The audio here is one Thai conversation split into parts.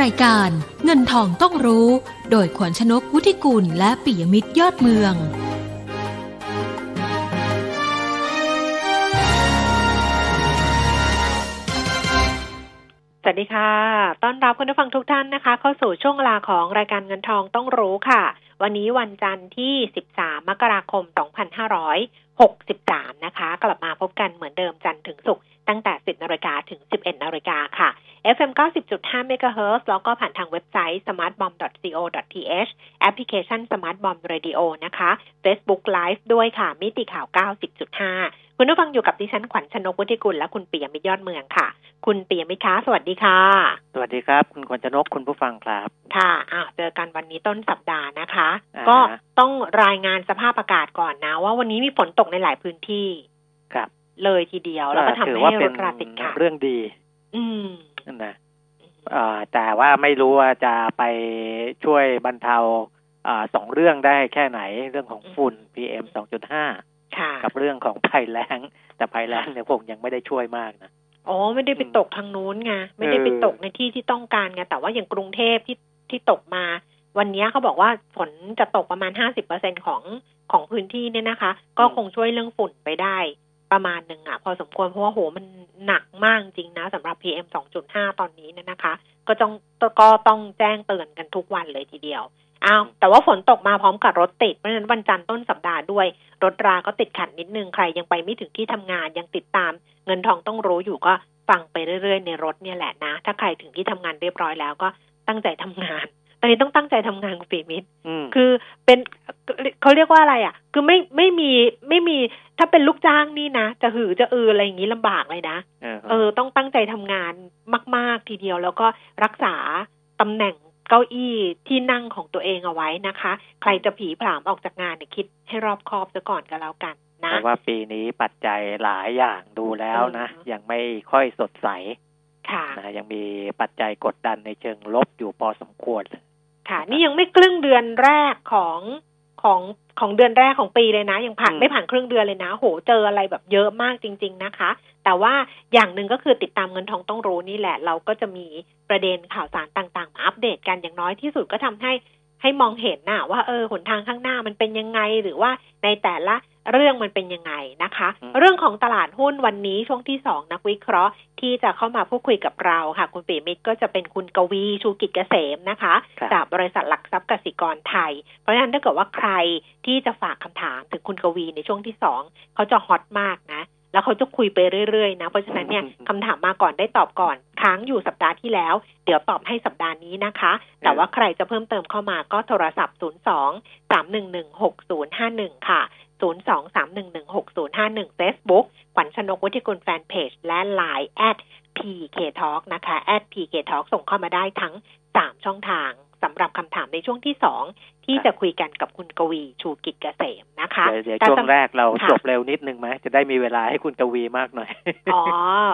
รายการเงินทองต้องรู้ โดยขวัญชนกวุฒิกุลและปิยมิตรยอดเมือง สวัสดีค่ะ ต้อนรับคุณผู้ฟังทุกท่านนะคะ เข้าสู่ช่วงเวลาของรายการเงินทองต้องรู้ค่ะ วันนี้วันจันทร์ที่ 13 มกราคม 2 5 63 นะคะ กลับมาพบกันเหมือนเดิมจันทร์ถึงศุกร์ตั้งแต่ 10นาฬิกาถึง 11นาฬิกาค่ะ FM 90.5 MHz แล้วก็ผ่านทางเว็บไซต์ smartbomb.co.th แอปพลิเคชัน Smart Bomb Radio นะคะ Facebook Live ด้วยค่ะ มิติข่าว 90.5 คุณผู้ฟังอยู่กับดิฉันขวัญชนกวุฒิกุลและคุณเปียมิตรยอดเมืองค่ะ คุณเปียมิตรคะสวัสดีค่ะ สวัสดีครับ คุณขวัญชนกคุณผู้ฟังครับ ค่ะอ้าวเจอกันวันนี้ต้นสัปดาห์นะคะอ่าก็ต้องรายงานสภาพอากาศก่อนนะ ว่าวันนี้มีฝนตกในหลายพื้นที่ครับ เลยทีเดียวแล้วก็ทำถือให้ว่าเป็รนถราติดขัดเรื่องดี อืมนะเอ่อแต่ว่าไม่รู้ว่าจะไปช่วยบรรเทาอ่าสองเรื่องได้แค่ไหนเรื่องของฝุ่น PM 2.5ค่ะ กับเรื่องของภัยแล้ง แต่ภัยแล้งเนี่ยคงยังไม่ได้ช่วยมากนะอ๋อไม่ได้ไปอืมตกทางนู้นไงไม่ได้ไปเออตกในที่ที่ต้องการไงแต่ว่าอย่างกรุงเทพที่ที่ตกมา วันนี้เขาบอกว่าฝนจะตกประมาณห้าสิบเปอร์เซ็นของของพื้นที่เนี่ยนะคะ ก็คงช่วยเรื่องฝุ่นไปได้ประมาณหนึ่งอะพอสมควรเพราะว่าโหมันหนักมากจริงนะสำหรับ PM 2.5 ตอนนี้เนี่ยนะคะ ก็ต้องก็ต้องแจ้งเตือนกันทุกวันเลยทีเดียว อ้าวแต่ว่าฝนตกมาพร้อมกับรถติด เพราะฉะนั้นวันจันทร์ต้นสัปดาห์ด้วย รถราก็ติดขัดนิดนึง ใครยังไปไม่ถึงที่ทำงานยังติดตาม เงินทองต้องรู้อยู่ก็ฟังไปเรื่อยๆ ในรถเนี่ยแหละนะ ถ้าใครถึงที่ทำงานเรียบร้อยแล้วก็ตั้งใจทำงาน ตอนนี้ต้องตั้งใจทำงานคุณปีมิตรอืมคือเป็นเขาเรียกว่าอะไรอะ คือไม่ไม่มีไม่มีถ้าเป็นลูกจ้างนี่นะ จะหือจะอืออะไรอย่างนี้ลำบากเลยนะเออเออต้องตั้งใจทำงานมาก ๆ ทีเดียวแล้วก็รักษาตำแหน่ง เก้าอี้ที่นั่งของตัวเองเอาไว้นะคะ ใครจะผีผลามออกจากงานเนี่ยคิดให้รอบคอบซะก่อนก็แล้วกันนะแต่ว่าปีนี้ปัจจัยหลายอย่างดูแล้วนะเออยังไม่ค่อยสดใสค่ะนะยังมีปัจจัยกดดันในเชิงลบอยู่พอสมควร ค่ะ นี่ยังไม่ครึ่งเดือนแรกของ ของของเดือนแรกของปีเลยนะ ยังผ่านอืมไม่ผ่านครึ่งเดือนเลยนะ โหเจออะไรแบบเยอะมากจริง ๆนะคะ แต่ว่าอย่างหนึ่งก็คือติดตามเงินทองต้องรู้นี่แหละ เราก็จะมีประเด็นข่าวสารต่างๆมาอัปเดตกันอย่างน้อยที่สุดก็ทำให้ให้มองเห็นน่ะว่าเออหนทางข้างหน้ามันเป็นยังไงหรือว่าในแต่ละ เรื่องมันเป็นยังไงนะคะอืมเรื่องของตลาดหุ้นวันนี้ช่วงที่สองนักวิเคราะห์ที่จะเข้ามาพูดคุยกับเราค่ะ คุณปีมิตรก็จะเป็นคุณกวีชูกิจเกษมนะคะครับจากบริษัทหลักทรัพย์กสิกรไทย เพราะฉะนั้นถ้าเกิดว่าใครที่จะฝากคำถามถึงคุณกวีในช่วงที่สองเขาจะฮอตมากนะแล้วเขาจะคุยไปเรื่อยๆนะ เพราะฉะนั้นเนี่ยคำถามมาก่อนได้ตอบก่อนค้างอยู่สัปดาห์ที่แล้ว เดี๋ยวตอบให้สัปดาห์นี้นะคะ แต่ว่าใครจะเพิ่มเติมเข้ามาก็โทรศัพท์ 02 311 6051 ค่ะ 02 311 6051 Facebook ขวัญชนกวุฒิกุลแฟนเพจและ Line at PK Talk นะคะ at PK Talk ส่งเข้ามาได้ทั้ง 3 ช่องทางสำหรับคำถามในช่วงที่ 2 ที่จะคุยกันกับคุณกวีชูกิจเกษมนะคะเดี๋ยวเดี๋ยวแต่ช่วงสำแรกเราค่ะจบเร็วนิดนึงไหมจะได้มีเวลาให้คุณกวีมากหน่อย อ๋อ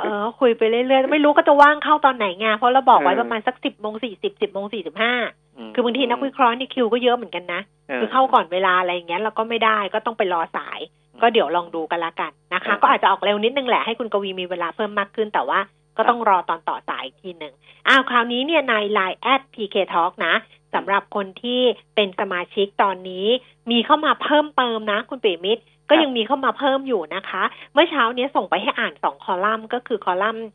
เออคุยไปเรื่อยๆ ไม่รู้ก็จะว่างเข้าตอนไหนไงเพราะเราบอกไว้เออประมาณสักสิบโมงสี่สิบสิบโมงสี่สิบห้ามคือบางทีนักวิเคราะห์นี่คิวก็เยอะเหมือนกันนะ คือเข้าก่อนเวลาอะไรอย่างเงี้ยเราก็ไม่ได้ก็ต้องไปรอสาย ก็เดี๋ยวลองดูกันละกันนะคะ ก็อาจจะออกเร็วนิดนึงแหละให้คุณกวีมีเวลาเพิ่มมากขึ้นแต่ว่า ก็ต้องรอตอนต่อสายอีกทีหนึ่งอ้าวคราวนี้เนี่ยใน Line at PK Talk นะสำหรับคนที่เป็นสมาชิกตอนนี้ มีเข้ามาเพิ่มเติมนะ คุณปิมิตรก็ยังมีเข้ามาเพิ่มอยู่นะคะ เมื่อเช้าเนี้ยส่งไปให้อ่านสองคอลัมน์ ก็คือคอลัมน์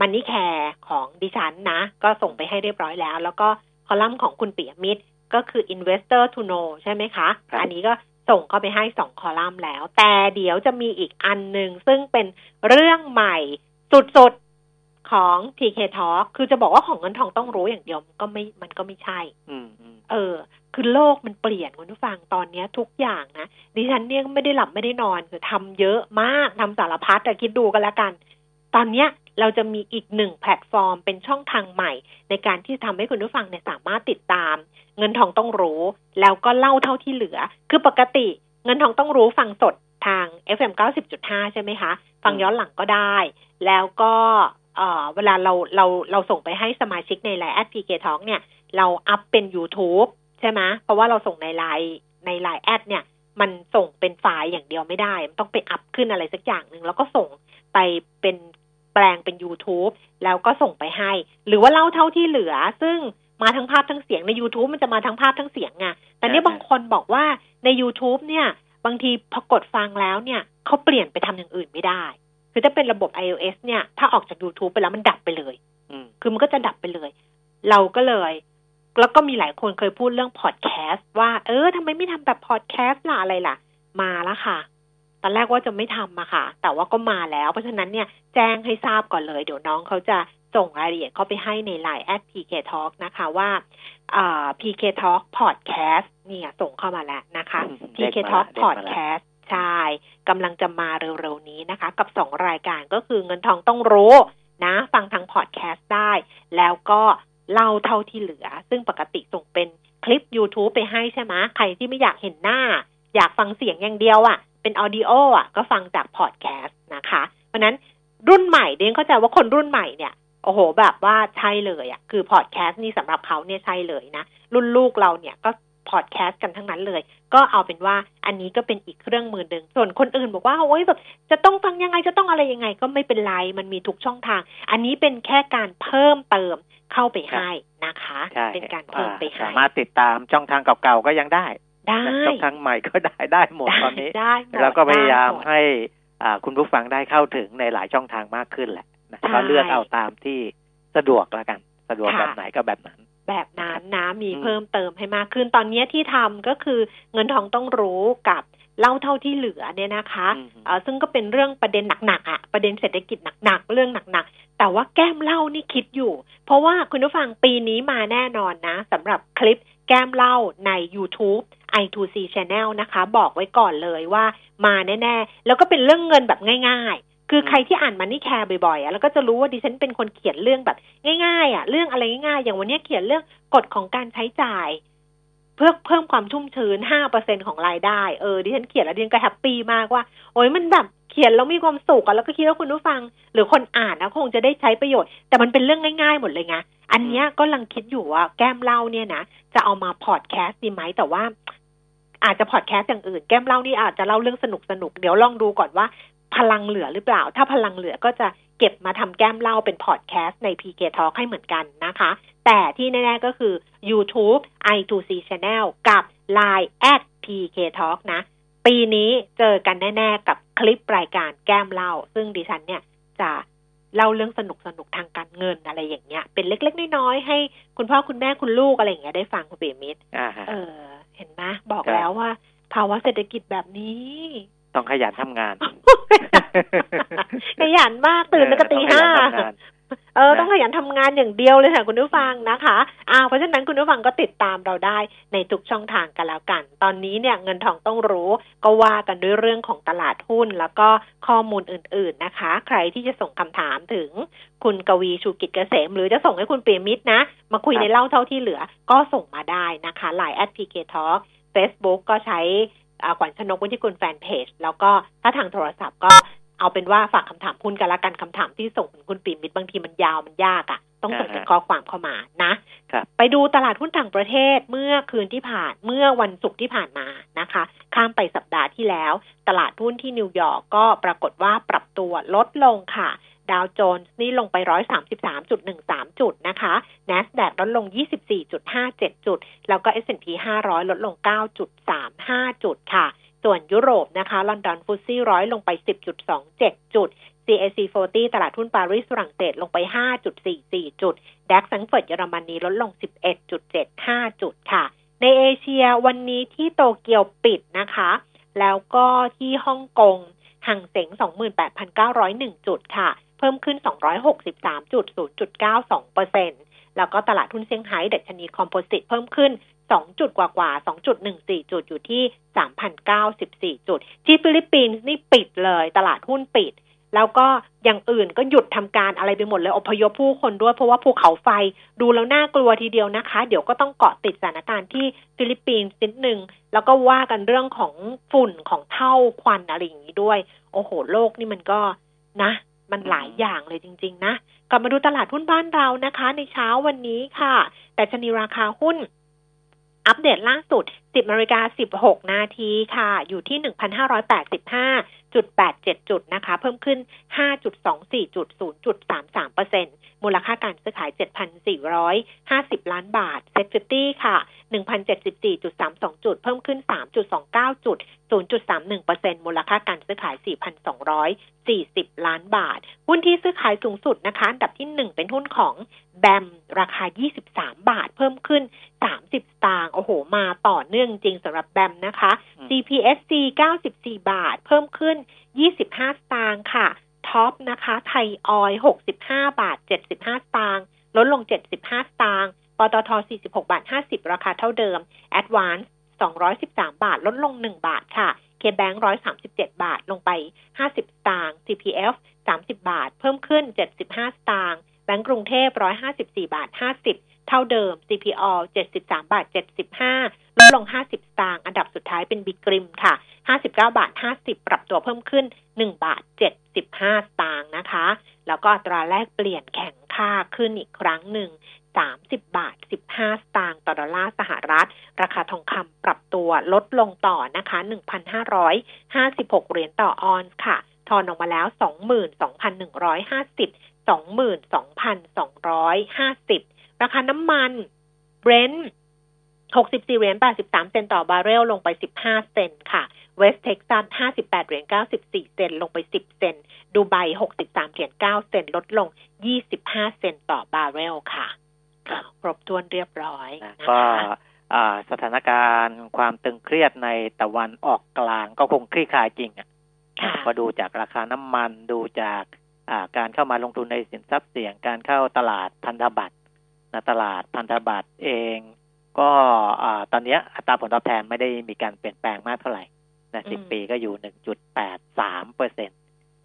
มันนี่แคร์ของดิฉันนะ ก็ส่งไปให้เรียบร้อยแล้ว แล้วก็คอลัมน์ของคุณปิยมิตรก็คือ investor to know ใช่ไหมคะครับอันนี้ก็ส่งเข้าไปให้สองคอลัมน์แล้ว แต่เดี๋ยวจะมีอีกอันหนึ่งซึ่งเป็นเรื่องใหม่สุดๆ ของ TK Talk คือจะบอกว่าของเงินทองต้องรู้อย่างเดียวมันก็ไม่มันก็ไม่ใช่อืมอืมเออ คือโลกมันเปลี่ยนคุณผู้ฟังตอนเนี้ยทุกอย่างนะดิฉันเนี่ยไม่ได้หลับไม่ได้นอนคือทำเยอะมากทำสารพัดแต่คิดดูกันแล้วกัน ตอนเนี้ยเราจะมีอีกหนึ่งแพลตฟอร์มเป็นช่องทางใหม่ ในการที่ทำให้คุณผู้ฟังเนี่ยสามารถติดตาม เงินทองต้องรู้ แล้วก็เล่าเท่าที่เหลือ คือปกติเงินทองต้องรู้ฟังสดทาง FM 90.5 ใช่ไหมคะ ฟังย้อนหลังก็ได้ แล้วก็ เอ่อเวลาเราเราเราส่งไปให้สมาชิกในไลน์แอด PK Talk เนี่ย เราอัพเป็น YouTube ใช่ไหมเพราะว่าเราส่งในไลน์ในไลน์แอดเนี่ย มันส่งเป็นไฟล์อย่างเดียวไม่ได้ มันต้องไปอัพขึ้นอะไรสักอย่างหนึ่งแล้วก็ส่งไปเป็นแปลงเป็น YouTube แล้วก็ส่งไปให้ หรือว่าเล่าเท่าที่เหลือ ซึ่งมาทั้งภาพทั้งเสียงใน YouTube มันจะมาทั้งภาพทั้งเสียงไงแต่เนี่ยบางคนบอกว่าใน YouTube เนี่ย บางทีพอกดฟังแล้วเนี่ยเขาเปลี่ยนไปทำอย่างอื่นไม่ได้ คือถ้าเป็นระบบ iOS เนี่ย ถ้าออกจาก YouTube ไปแล้วมันดับไปเลยคือมันก็จะดับไปเลย เราก็เลย แล้วก็มีหลายคนเคยพูดเรื่องพอดแคสต์ว่า เออทำไมไม่ทำแบบพอดแคสต์ล่ะอะไรล่ะ มาแล้วค่ะ ตอนแรกว่าจะไม่ทำมาค่ะ แต่ว่าก็มาแล้ว เพราะฉะนั้นเนี่ยแจ้งให้ทราบก่อนเลย เดี๋ยวน้องเขาจะส่งรายละเอียดเข้าไปให้ใน Line at PK Talk นะคะว่า PK Talk Podcast เนี่ย ส่งเข้ามาแล้วนะคะ PK Talk Podcast ใช่ กำลังจะมาเร็วๆนี้นะคะ กับสองรายการก็คือเงินทองต้องรู้นะ ฟังทางพอดแคสต์ได้ แล้วก็เล่าเท่าที่เหลือ ซึ่งปกติส่งเป็นคลิป YouTube ไปให้ใช่ไหมใครที่ไม่อยากเห็นหน้า อยากฟังเสียงอย่างเดียวอะ่ะ เป็น audio อะ ก็ฟังจากพอดแคสต์นะคะ เพราะนั้นรุ่นใหม่เดี๊ยนเข้าใจว่าคนรุ่นใหม่เนี่ยโอ้โห แบบว่าใช่เลยอะ่ะ คือพอดแคสต์นี่สำหรับเขาเนี่ยใช่เลยนะ รุ่นลูกเราเนี่ยก็ พอดแคสต์กันทั้งนั้นเลย ก็เอาเป็นว่าอันนี้ก็เป็นอีกเครื่องมือหนึ่งส่วนคนอื่นบอกว่าโอ้ยแบบจะต้องฟังยังไงจะต้องอะไรยังไง ก็ไม่เป็นไรมันมีทุกช่องทาง อันนี้เป็นแค่การเพิ่มเติมเข้าไปให้นะคะเป็นการเพิ่มไปให้สามารถติดตามช่องทางเก่าๆก็ยังได้ได้ช่องทางใหม่ก็ได้ได้หมดตอนนี้ได้แล้วก็พยายามให้อ่าคุณผู้ฟังได้เข้าถึงในหลายช่องทางมากขึ้นแหละก็เลือกเอาตามที่สะดวกแล้วกัน สะดวกแบบไหนก็แบบนั้น แบบนั้นนะมีเพิ่มเติมให้มากขึ้น ตอนนี้ที่ทำก็คือเงินทองต้องรู้กับเล่าเท่าที่เหลือเนี่ยนะคะะซึ่งก็เป็นเรื่องประเด็นหนักๆอะประเด็นเศรษฐกิจหนักๆเรื่องหนักๆ แต่ว่าแก้มเล่านี่คิดอยู่ เพราะว่าคุณผู้ฟังปีนี้มาแน่นอนนะสำหรับคลิปแก้มเล่าใน YouTube i2c Channel นะคะ บอกไว้ก่อนเลยว่ามาแน่ ๆ แล้วก็เป็นเรื่องเงินแบบง่าย คือใครที่อ่านมันนี่แคร์บ่อยๆอะแล้วก็จะรู้ว่าดิฉันเป็นคนเขียนเรื่องแบบ ง่ายๆ อะ เรื่องอะไรง่ายๆ อย่างวันนี้เขียนเรื่องกฎของการใช้จ่าย เพื่อเพิ่มความชุ่มชื้นห้าเปอร์เซ็นของรายได้เออดิฉันเขียนแล้วดิฉันก็แฮปปี้มากว่า โอ้ยมันแบบเขียนแล้วมีความสุขอะแล้วก็คิดว่าคุณผู้ฟัง หรือคนอ่านนะคงจะได้ใช้ประโยชน์ แต่มันเป็นเรื่องง่ายๆ หมดเลยไงอันนี้ก็ลังคิดอยู่ว่าแก้มเล่าเนี่ยนะจะเอามาพอดแคสต์ดีไหมแต่ว่าอาจจะพอดแคสต์อย่างอื่น แก้มเล่านี่อาจจะเล่าเรื่องสนุกสนุกเดี๋ยวลองดูก่อนว่า พลังเหลือหรือเปล่า ถ้าพลังเหลือก็จะเก็บมาทำแก้มเล่าเป็นพอดแคสต์ใน PK Talk ให้เหมือนกันนะคะ แต่ที่แน่ๆก็คือ YouTube i2c Channel กับ Line at PK Talk นะ ปีนี้เจอกันแน่ ๆ กับคลิปรายการแก้มเล่า ซึ่งดิฉันเนี่ยจะเล่าเรื่องสนุกสนุกทางการเงินอะไรอย่างเงี้ย เป็นเล็กๆ น้อยๆ ให้คุณพ่อคุณแม่คุณลูกอะไรอย่างเงี้ยได้ฟังคุณเปียมิตรเออ เห็นไหมบอกแล้วว่า ภาวะเศรษฐกิจแบบนี้ ต้องขยันทำงาน ขยันมากตื่นตั้งแต่ตีห้าเออต้องขยันทำงานอย่างเดียวเลยค่ะคุณผู้ฟังนะคะอ้าวเพราะฉะนั้นคุณผู้ฟังก็ติดตามเราได้ในทุกช่องทางกันแล้วกัน ตอนนี้เนี่ยเงินทองต้องรู้ก็ว่ากันด้วยเรื่องของตลาดหุ้น แล้วก็ข้อมูลอื่น ๆนะคะ ใครที่จะส่งคำถามถึงคุณกวีชูกิจเกษม หรือจะส่งให้คุณปิยมิตรนะ มาคุยในเล่าเท่าที่เหลือก็ส่งมาได้นะคะไลน์แอด PK Talk เฟซบุ๊กก็ใช้ ขวัญชนกวุฒิกุลแฟนเพจ แล้วก็ถ้าทางโทรศัพท์ก็เอาเป็นว่าฝากคำถามคุณกันละกันคำถามที่ส่งคุณปิยมิตรบางทีมันยาวมันยากอะ่ะ ต้องส่งเป็นข้อความเข้ามานะไปดูตลาดหุ้นต่างประเทศเมื่อคืนที่ผ่านเมื่อวันศุกร์ที่ผ่านมานะคะ ข้ามไปสัปดาห์ที่แล้ว ตลาดหุ้นที่นิวยอร์กก็ปรากฏว่าปรับตัวลดลงค่ะ ดาวโจนส์นี่ลงไป 133.13 จุดนะคะ NASDAQ ลดลง 24.57 จุด แล้วก็ S&P 500 ลดลง 9.35 จุดค่ะ ส่วนยุโรปนะคะลอนดอนฟุตซี่ร้อยลงไป 10.27 จุด CAC 40 ตลาดทุนปารีสฝรั่งเศสลงไป 5.44 จุด ดัคสังเฟิร์ตเยอรมนีลดลง 11.75 จุดค่ะ ในเอเชียวันนี้ที่โตเกียวปิดนะคะ แล้วก็ที่ฮ่องกงห่างเสง 28,901 จุดค่ะ เพิ่มขึ้น 263.0.92เปอร์เซ็นต์แล้วก็ตลาดทุนเซี่ยงไฮ้ดัชนีคอมโพสิตเพิ่มขึ้น 2 จุดกว่ากว่า 2.14 จุดอยู่ที่ 3,094 จุด ที่ฟิลิปปินส์นี่ปิดเลย ตลาดหุ้นปิด แล้วก็อย่างอื่นก็หยุดทำการอะไรไปหมดเลยอพยพผู้คนด้วยเพราะว่าภูเขาไฟดูแล้วน่ากลัวทีเดียวนะคะ เดี๋ยวก็ต้องเกาะติดสถานการณ์ที่ฟิลิปปินส์นิดหนึ่งแล้วก็ว่ากันเรื่องของฝุ่นของเถ้าควันอะไรอย่างนี้ด้วย โอ้โห โลกนี่มันก็นะ มันหลายอย่างเลยจริง ๆ นะ กลับมาดูตลาดหุ้นบ้านเรานะคะ ในเช้าวันนี้ค่ะ ดัชนีราคาหุ้นอัปเดตล่าสุด 10นาฬิกา16 นาทีค่ะ อยู่ที่ 1,585.87 จุดนะคะ เพิ่มขึ้น 5.24จุด0.33เปอร์เซ็นต์ มูลค่าการซื้อขาย 7,450 ล้านบาท SET50ค่ะ1,074.32 จุด เพิ่มขึ้น 3.29 จุด 0.31เปอร์เซ็นต์มูลค่าการซื้อขาย 4,240 ล้านบาท หุ้นที่ซื้อขายสูงสุดนะคะ อันดับที่ 1 เป็นหุ้นของแบมราคา 23 บาท เพิ่มขึ้น 30 สตางค์ โอ้โห มาต่อเนื่องจริงสำหรับแบมนะคะ CPSC 94 บาท เพิ่มขึ้น 25 สตางค์ค่ะ ท็อปนะคะ ไทยออย65บาท75สตางค์ลดลง75สตางค์ปตท46บาท50ราคาเท่าเดิม Advance 213บาท ลดลง1บาทค่ะ KBank 137บาทลงไป50สตางค์ CPF 30บาท เพิ่มขึ้น75สตางค์แบงก์กรุงเทพ154บาท50เท่าเดิม CPO 73บาท75ลดลง50สตางค์อันดับสุดท้ายเป็นบิกริมค่ะ59บาท50ปรับตัวเพิ่มขึ้น1บาท 75สตางค์นะคะ แล้วก็ตราแลกเปลี่ยนแข่งค่าขึ้นอีกครั้งหนึ่ง 30 บาท 15 สตางค์ต่อดอลลาร์สหรัฐ ราคาทองคำปรับตัวลดลงต่อนะคะ 1,556 เหรียญต่อออนซ์ค่ะ ทองออกมาแล้ว 22,150 22,250 ราคาน้ำมันเบรนท์ 64 เหรียญ 83 เซนต์ต่อบาร์เรลลงไป 15 เซนต์ค่ะ เวสเท็กซัส 58 เหรียญ 94 เซนต์ลงไป 10 เซนต์ดูไบ 63 เหรียญ 9 เซนต์ลดลง 25 เซนต์ต่อบาร์เรลค่ะครบถ้วนเรียบร้อยนะก็คะสถานการณ์ความตึงเครียดในตะวันออกกลางก็คงคลี่คลายจริงอะพอดูจากราคาน้ำมันดูจากการเข้ามาลงทุนในสินทรัพย์เสี่ยงการเข้าตลาดพันธบัตรนะตลาดพันธบัตรเอง ก็ตอนนี้อัตราผลตอบแทนไม่ได้มีการเปลี่ยนแปลงมากเท่าไหร่นะสิบปีก็อยู่หนึ่งจุดแปดสามเปอร์เซ็น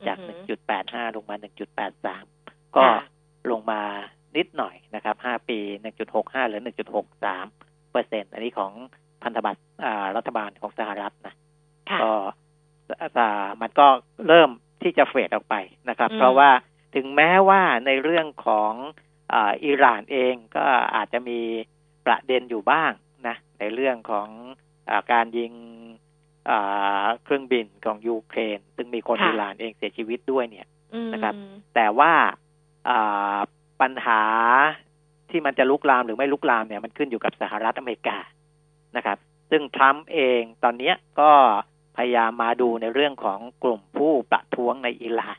จากหนึ่งจุดแปดห้าลงมาหนึ่งจุดแปดสามก็ลงมานิดหน่อยนะครับห้าปีหนึ่งจุดหกห้าหรือหนึ่งจุดหกสามเปอร์เซ็นอันนี้ของพันธบัตรรัฐบาลของสหรัฐนะก็แต่มันก็เริ่มที่จะเฟดออกไปนะครับ เพราะว่าถึงแม้ว่าในเรื่องของอิหร่านเองก็อาจจะมี ประเด็นอยู่บ้างนะในเรื่องของอการยิงเครื่องบินของยูเครน ซึ่งมีคนอิหร่านเองเสียชีวิตด้วยเนี่ยนะครับ แต่ว่าปัญหาที่มันจะลุกลามหรือไม่ลุกลามเนี่ยมันขึ้นอยู่กับสหรัฐอเมริกานะครับ ซึ่งทรัมป์เองตอนนี้ก็พยายามมาดูในเรื่องของกลุ่มผู้ประท้วงในอิหร่าน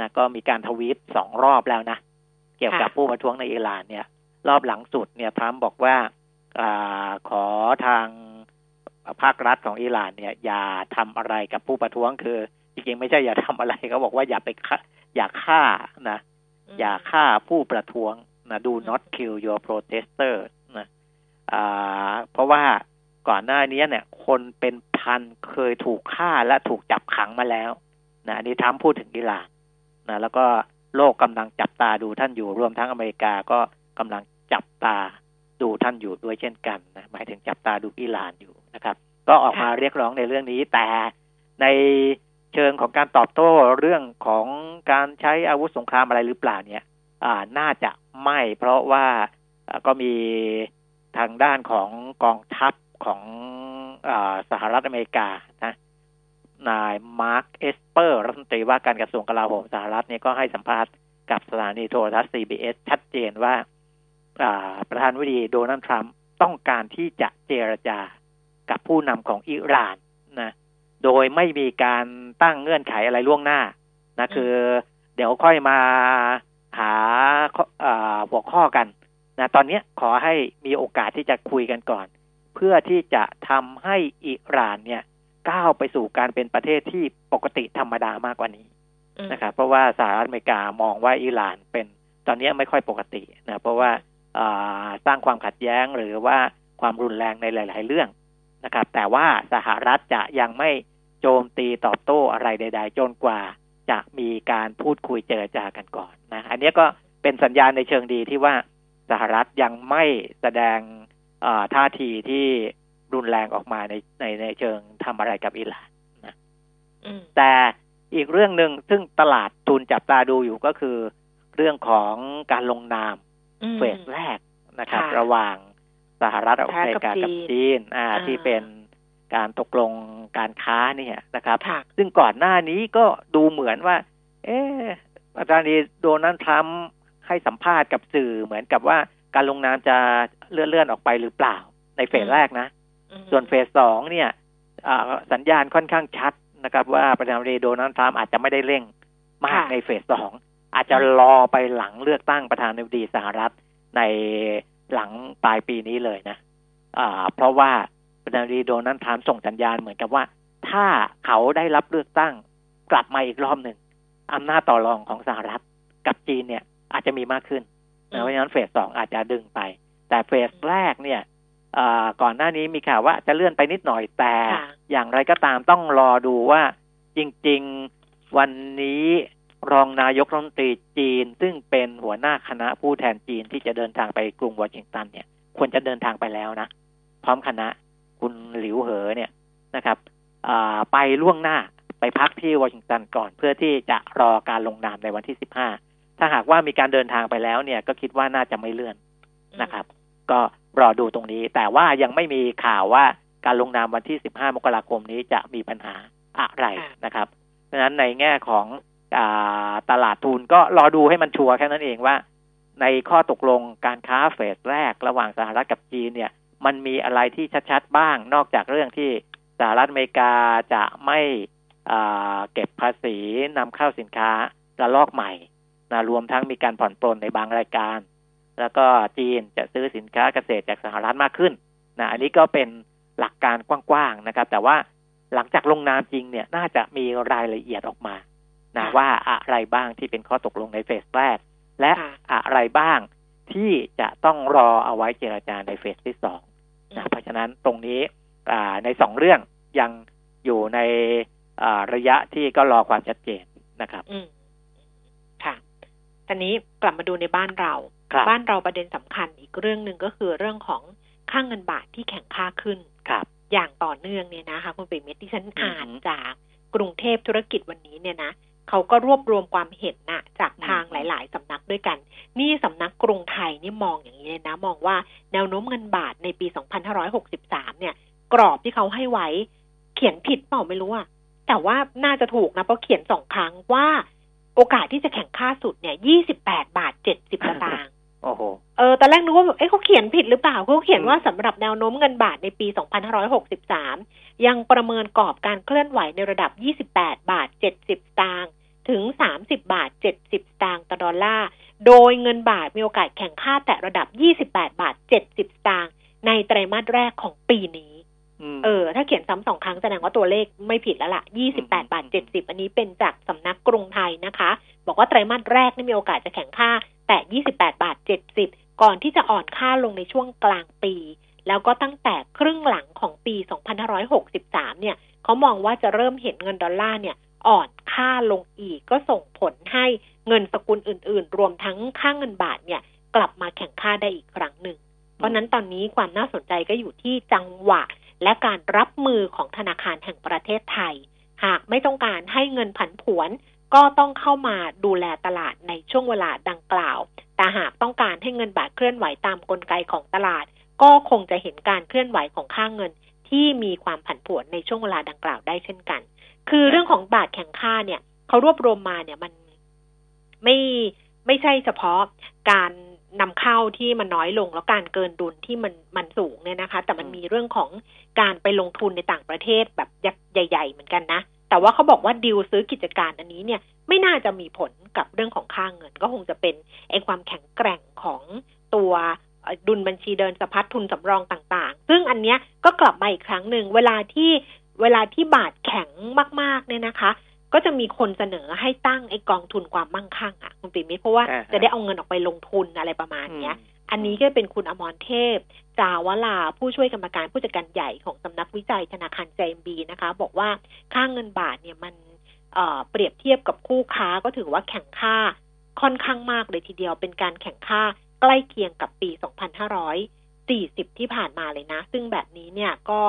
นะก็มีการทวีตสองรอบแล้วนะ เกี่ยวกับผู้ประท้วงในอิหร่านเนี่ย รอบหลังสุดเนี่ยทรัมป์บอกว่าอขอทางภาครัฐของอิหร่านเนี่ย อย่าทำอะไรกับผู้ประท้วงคือจริงๆไม่ใช่อย่าทำอะไรเขาบอกว่าอย่าไปอย่าฆ่านะ อย่าฆ่าผู้ประท้วงนะ do not kill your protester นะอ่าเพราะว่าก่อนหน้านี้เนี่ย คนเป็นพันเคยถูกฆ่าและถูกจับขังมาแล้วนะอันนี้ทั้มพูดถึงอิหร่านนะแล้วก็โลกกำลังจับตาดูท่านอยู่รวมทั้งอเมริกาก็กำลัง จับตาดูท่านอยู่ด้วยเช่นกันนะหมายถึงจับตาดูอิหร่านอยู่นะครับ ก็ออกมาเรียกร้องในเรื่องนี้ แต่ในเชิงของการตอบโต้เรื่องของการใช้อาวุธสงครามอะไรหรือเปล่าเนี่ยอ่าน่าจะไม่เพราะว่าก็มีทางด้านของกองทัพของอสหรัฐอเมริกานะนายมาร์คเอสเปอร์รัฐมนตรีว่าการกระทรวงกลาโหมสหรัฐเนี่ยก็ให้สัมภาษณ์กับสถานีโทรทัศน์ CBS ชัดเจนว่า ประธานวิดีโดนัลด์ทรัมป์ต้องการที่จะเจรจากับผู้นำของอิหร่านนะโดยไม่มีการตั้งเงื่อนไขอะไรล่วงหน้านะคือ เดี๋ยวค่อยมาหาหัวข้อกันนะตอนนี้ขอให้มีโอกาสที่จะคุยกันก่อน เพื่อที่จะทำให้อิหร่านเนี่ยก้าวไปสู่การเป็นประเทศที่ปกติธรรมดามากกว่านี้นะครับเพราะว่าสหรัฐอเมริกามองว่าอิหร่านเป็นตอนนี้ไม่ค่อยปกตินะเพราะว่า สร้างความขัดแย้งหรือว่าความรุนแรงในหลาย ๆ เรื่องนะครับ แต่ว่าสหรัฐจะยังไม่โจมตีตอบโต้อะไรใด ๆ จนกว่าจะมีการพูดคุยเจรจากันก่อนนะอันนี้ก็เป็นสัญญาณในเชิงดีที่ว่าสหรัฐยังไม่แสดงท่าทีที่รุนแรงออกมาในในในเชิงทำอะไรกับอิหร่านนะแต่อีกเรื่องหนึ่งซึ่งตลาดทุนจับตาดูอยู่ก็คือ เรื่องของการลงนาม เฟสแรกนะครับ ระหว่างสหรัฐอเมริกากับจีนอ่าที่เป็นการตกลงการค้าเนี่ยนะครับค่ะซึ่งก่อนหน้านี้ก็ดูเหมือนว่า เอออาจารย์โดนัลด์ทรัมป์ให้สัมภาษณ์กับสื่อเหมือนกับว่าการลงนามจะเลื่อนเลื่อนออกไปหรือเปล่า ในเฟสแรกนะอืมส่วนเฟสสองเนี่ยอ่าสัญญาณค่อนข้างชัดนะครับ ว่าประธานาธิบดีโดนัลด์ทรัมป์อาจจะไม่ได้เร่งมากค่ะในเฟสสอง อาจจะรอไปหลังเลือกตั้งประธานาธิบดีสหรัฐในหลังปลายปีนี้เลยนะอ่าเพราะว่าประธานาธิบดีโดนัลด์ทรัมป์ส่งสัญญาณเหมือนกับว่า ถ้าเขาได้รับเลือกตั้งกลับมาอีกรอบหนึ่งอำนาจต่อรองของสหรัฐกับจีนเนี่ย อาจจะมีมากขึ้นนะเพราะฉะนั้นเฟสสองอาจจะดึงไป แต่เฟสแรกเนี่ยก่อนหน้านี้มีข่าวว่าจะเลื่อนไปนิดหน่อยแต่ อย่างไรก็ตามต้องรอดูว่าจริง ๆ วันนี้ รองนายกรัฐมนตรีจีน ซึ่งเป็นหัวหน้าคณะผู้แทนจีนที่จะเดินทางไปกรุงวอชิงตันเนี่ย ควรจะเดินทางไปแล้วนะ พร้อมคณะคุณหลิวเหอเนี่ยนะครับอ่าไปล่วงหน้าไปพักที่วอชิงตันก่อน เพื่อที่จะรอการลงนามในวันที่15ถ้าหากว่ามีการเดินทางไปแล้วเนี่ย ก็คิดว่าน่าจะไม่เลื่อนนะครับ ก็รอดูตรงนี้ แต่ว่ายังไม่มีข่าวว่าการลงนามวันที่15มกราคมนี้จะมีปัญหาอะไรค่ะนะครับเพราะฉะนั้นในแง่ของอา ตลาดทุนก็รอดูให้มันชัวร์แค่นั้นเองว่า ในข้อตกลงการค้าเฟสแรกระหว่างสหรัฐกับจีนเนี่ย มันมีอะไรที่ชัดๆบ้าง นอกจากเรื่องที่สหรัฐอเมริกาจะไม่เก็บภาษีนำเข้าสินค้าระลอกใหม่นะรวมทั้งมีการผ่อนปลนในบางรายการ แล้วก็จีนจะซื้อสินค้าเกษตรจากสหรัฐมากขึ้นนะอันนี้ก็เป็นหลักการกว้างๆนะครับ แต่ว่าหลังจากลงนามจริงเนี่ยน่าจะมีรายละเอียดออกมา นะค่ะว่าอะไรบ้างที่เป็นข้อตกลงในเฟสแรก และค่ะอะไรบ้างที่จะต้องรอเอาไว้เจรจาในเฟสที่สองนะเพราะฉะนั้นตรงนี้อ่าในสองเรื่องยังอยู่ในอ่าระยะที่ก็รอความชัดเจนนะครับอืมค่ะตอนนี้กลับมาดูในบ้านเราครับบ้านเราประเด็นสำคัญอีกเรื่องหนึ่งก็คือเรื่องของค่างเงินบาทที่แข็งค่าขึ้นครับ อย่างต่อเนื่องเนี่ยนะคะคุณปิ่มเมธที่ฉันอ่านอือฮึจากกรุงเทพธุรกิจวันนี้เนี่ยนะ เขาก็รวบรวมความเห็นนะจากทางอืมหลาย ๆสำนักด้วยกัน นี่สำนักกรุงไทยนี่มองอย่างนี้เลยนะ มองว่าแนวโน้มเงินบาทในปี 2563 เนี่ย กรอบที่เขาให้ไว้ เขียนผิดเปล่าไม่รู้อะแต่ว่าน่าจะถูกนะเพราะเขียนสองครั้งว่าโอกาสที่จะแข่งค่าสุดเนี่ย 28 บาท 70สตางค์โอ้โห เออ ตอนแรกนึกว่าแบบเอ้เขาเขียนผิดหรือเปล่าเขาเขียนว่าสำหรับแนวโน้มเงินบาทในปี 2563 ยังประเมินกรอบการเคลื่อนไหวในระดับ 28 บาท 70 สตางค์ถึง 30 บาท 70 สตางค์ต่อดอลลาร์ โดยเงินบาทมีโอกาสแข่งค่าแต่ระดับ 28 บาท 70 สตางค์ในไตรมาสแรกของปีนี้มเออ ถ้าเขียนซ้ำสองครั้งแสดงว่าตัวเลขไม่ผิดแล้วล่ะ 28 บาท 70 อันนี้เป็นจากสำนักกรุงไทยนะคะ บอกว่าไตรมาสแรกนี่มีโอกาสจะแข่งค่าแต่ 28 บาท 70 ก่อนที่จะอ่อนค่าลงในช่วงกลางปี แล้วก็ตั้งแต่ครึ่งหลังของปี 2563 เนี่ยเขามองว่าจะเริ่มเห็นเงินดอลลาร์เนี่ยอ่อนค่าลงอีกก็ส่งผลให้เงินสกุลอื่น ๆ รวมทั้งค่าเงินบาทเนี่ย กลับมาแข่งค่าได้อีกครั้งหนึ่ง เพราะฉะนั้นตอนนี้ความน่าสนใจก็อยู่ที่จังหวะ และการรับมือของธนาคารแห่งประเทศไทย หากไม่ต้องการให้เงินผันผวน ก็ต้องเข้ามาดูแลตลาดในช่วงเวลาดังกล่าว แต่หากต้องการให้เงินบาทเคลื่อนไหวตามกลไกของตลาด ก็คงจะเห็นการเคลื่อนไหวของค่าเงินที่มีความผันผวนในช่วงเวลาดังกล่าวได้เช่นกัน คือเรื่องของบาทแข่งค่าเนี่ยเขารวบรวมมาเนี่ยมันไม่ไม่ใช่เฉพาะการนำเข้าที่มันน้อยลงแล้วการเกินดุลที่มันมันสูงเนี่ยนะคะ แต่มันมีเรื่องของการไปลงทุนในต่างประเทศแบบยักษ์ใหญ่ ๆ เหมือนกันนะ แต่ว่าเขาบอกว่าดีลซื้อกิจการอันนี้เนี่ยไม่น่าจะมีผลกับเรื่องของค่าเงิน ก็คงจะเป็นไอ้ความแข็งแกร่งของตัว ดุลบัญชีเดินสะพัดทุนสำรองต่างๆ ซึ่งอันเนี้ยก็กลับมาอีกครั้งหนึ่งเวลาที่เวลาที่บาทแข็งมากๆเนี่ยนะคะ ก็จะมีคนเสนอให้ตั้งไอ้กองทุนความมั่งคั่งอะคุณปิ่มมิตรเพราะว่าอ่าฮะจะได้เอาเงินออกไปลงทุนอะไรประมาณเนี้ยอันนี้ก็เป็นคุณอมรเทพ จาวลาผู้ช่วยกรรมการผู้จัดการใหญ่ของสำนักวิจัยธนาคารใจบีนะคะ บอกว่าค่างเงินบาทเนี่ยมันเอ่อเปรียบเทียบกับคู่ค้าก็ถือว่าแข่งค่าค่อนข้างมากเลยทีเดียวเป็นการแข่งค่า ใกล้เคียงกับปี 2540 ที่ผ่านมาเลยนะ ซึ่งแบบนี้เนี่ยก็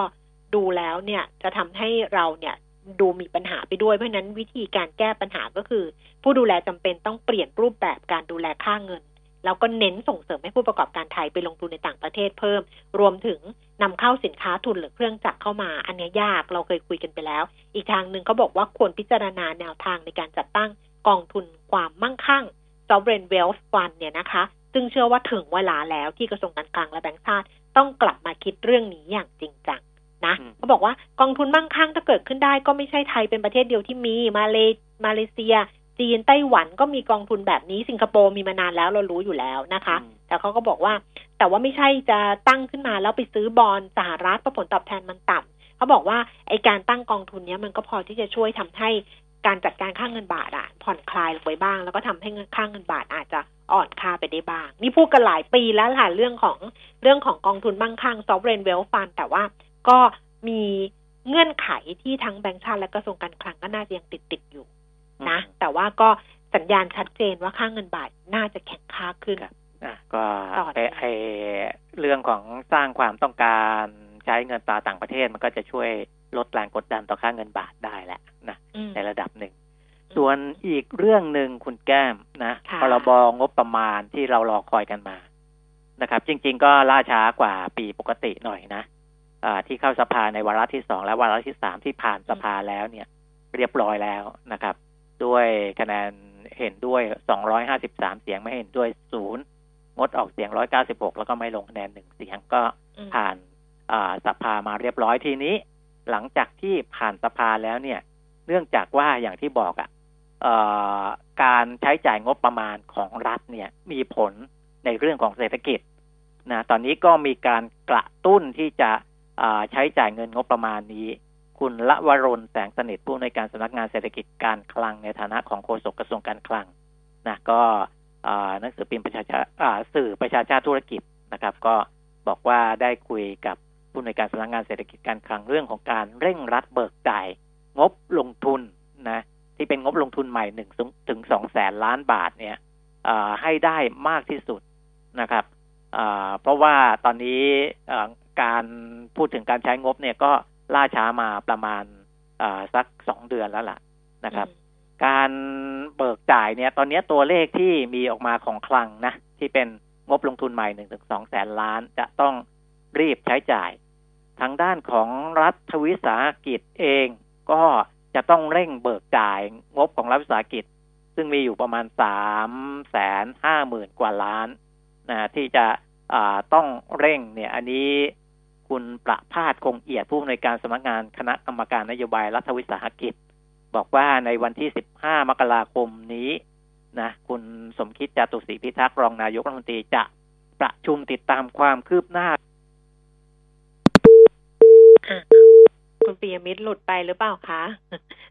ดูแล้วเนี่ยจะทำให้เราเนี่ยดูมีปัญหาไปด้วย เพราะฉะนั้นวิธีการแก้ปัญหาก็คือ ผู้ดูแลจำเป็นต้องเปลี่ยนรูปแบบการดูแลค่าเงิน แล้วก็เน้นส่งเสริมให้ผู้ประกอบการไทยไปลงทุนในต่างประเทศเพิ่ม รวมถึงนำเข้าสินค้าทุนหรือเครื่องจักรเข้ามา อันนี้ยากเราเคยคุยกันไปแล้ว อีกทางหนึ่งเขาบอกว่าควรพิจารณาแนวทางในการจัดตั้งกองทุนความมั่งคั่ง sovereign wealth fund เนี่ยนะคะ ซึ่งเชื่อว่าถึงเวลาแล้วที่กระทรวงการคลังและแบงก์ชาติต้องกลับมาคิดเรื่องนี้อย่างจริงจังนะเขาบอกว่ากองทุนมั่งคั่งถ้าเกิดขึ้นได้ก็ไม่ใช่ไทยเป็นประเทศเดียวที่มีมาเลมาเลเซีย จีนไต้หวันก็มีกองทุนแบบนี้สิงคโปร์มีมานานแล้วเรารู้อยู่แล้วนะคะ แต่เขาก็บอกว่า แต่ว่าไม่ใช่จะตั้งขึ้นมาแล้วไปซื้อบอลสหรัฐเพราะผลตอบแทนมันต่ำเขาบอกว่าไอการตั้งกองทุนนี้มันก็พอที่จะช่วยทำให้ การจัดการค่างเงินบาทอะผ่อนคลายลงไปบ้าง แล้วก็ทำให้เงินค่างเงินบาทอาจจะอ่อนค่าไปได้บ้าง นี่พูดกันหลายปีแล้วค่ะเรื่องของเรื่องของกองทุนมั่งคั่ง sovereign wealth fund แต่ว่าก็มีเงื่อนไขที่ทั้งแบงก์ชาติและกระทรวงการคลังก็น่าจะยังติดติดอยู่นะ แต่ว่าก็สัญญาณชัดเจนว่าค่างเงินบาทน่าจะแข็งค่าขึ้นอะก็ไอไอเรื่องของสร้างความต้องการใช้เงินตราต่างประเทศมันก็จะช่วย ลดแรงกดดันต่อค่าเงินบาทได้แหละนะในระดับหนึ่ง ส่วนอีกเรื่องหนึ่งคุณแก้มนะพรบงบประมาณที่เรารอคอยกันมานะครับ จริง ๆ ก็ล่าช้ากว่าปีปกติหน่อยนะที่เข้าสภาในวาระที่สองและวาระที่สามที่ผ่านสภาแล้วเนี่ย เรียบร้อยแล้วนะครับ ด้วยคะแนนเห็นด้วย 253 เสียงไม่เห็นด้วยศูนย์งดออกเสียง 196 แล้วก็ไม่ลงคะแนนหนึ่งเสียงก็ผ่านสภามาเรียบร้อยทีนี้ หลังจากที่ผ่านสภาแล้วเนี่ย เนื่องจากว่าอย่างที่บอกอะ่ะการใช้จ่ายงบประมาณของรัฐเนี่ย มีผลในเรื่องของเศรษฐกิจนะตอนนี้ก็มีการกระตุ้นที่จะใช้จ่ายเงินงบประมาณนี้ คุณละวรนแสงสนิทผู้ในการสำนักงานเศรษฐกิจการคลังในฐานะของโฆษกกระทรวงการคลังนะก็หนังสือพิมพ์ประชาชาสื่อประชาชาติธุรกิจนะครับ ก็บอกว่าได้คุยกับ ผู้ในการสำนักงานเศรษฐกิจการคลังเรื่องของการเร่งรัดเบิกจ่าย งบลงทุนนะที่เป็นงบลงทุนใหม่หนึ่งถึงสองแสนล้านบาทเนี่ยให้ได้มากที่สุดนะครับเพราะว่าตอนนี้การพูดถึงการใช้งบเนี่ยก็ล่าช้ามาประมาณสักสองเดือนแล้วล่ะนะครับ การเบิกจ่ายเนี่ย ตอนนี้ตัวเลขที่มีออกมาของคลังนะที่เป็นงบลงทุนใหม่หนึ่งถึงสองแสนล้านจะต้องรีบใช้จ่าย ทางด้านของรัฐวิสาหกิจเองก็จะต้องเร่งเบิกจ่ายงบของรัฐวิสาหกิจ ซึ่งมีอยู่ประมาณสามแสนห้าหมื่นกว่าล้านนะที่จะต้องเร่งเนี่ย อันนี้คุณประพาสคงเอียดผู้อำนวยการสำนักงานคณะกรรมการนโยบายรัฐวิสาหกิจ บอกว่าในวันที่ 15 มกราคมนี้นะคุณสมคิดจตุศรีพิทักษ์รองนายกรัฐมนตรีจะประชุมติดตามความคืบหน้า คุณปียมิตรหลุดไปหรือเปล่าคะ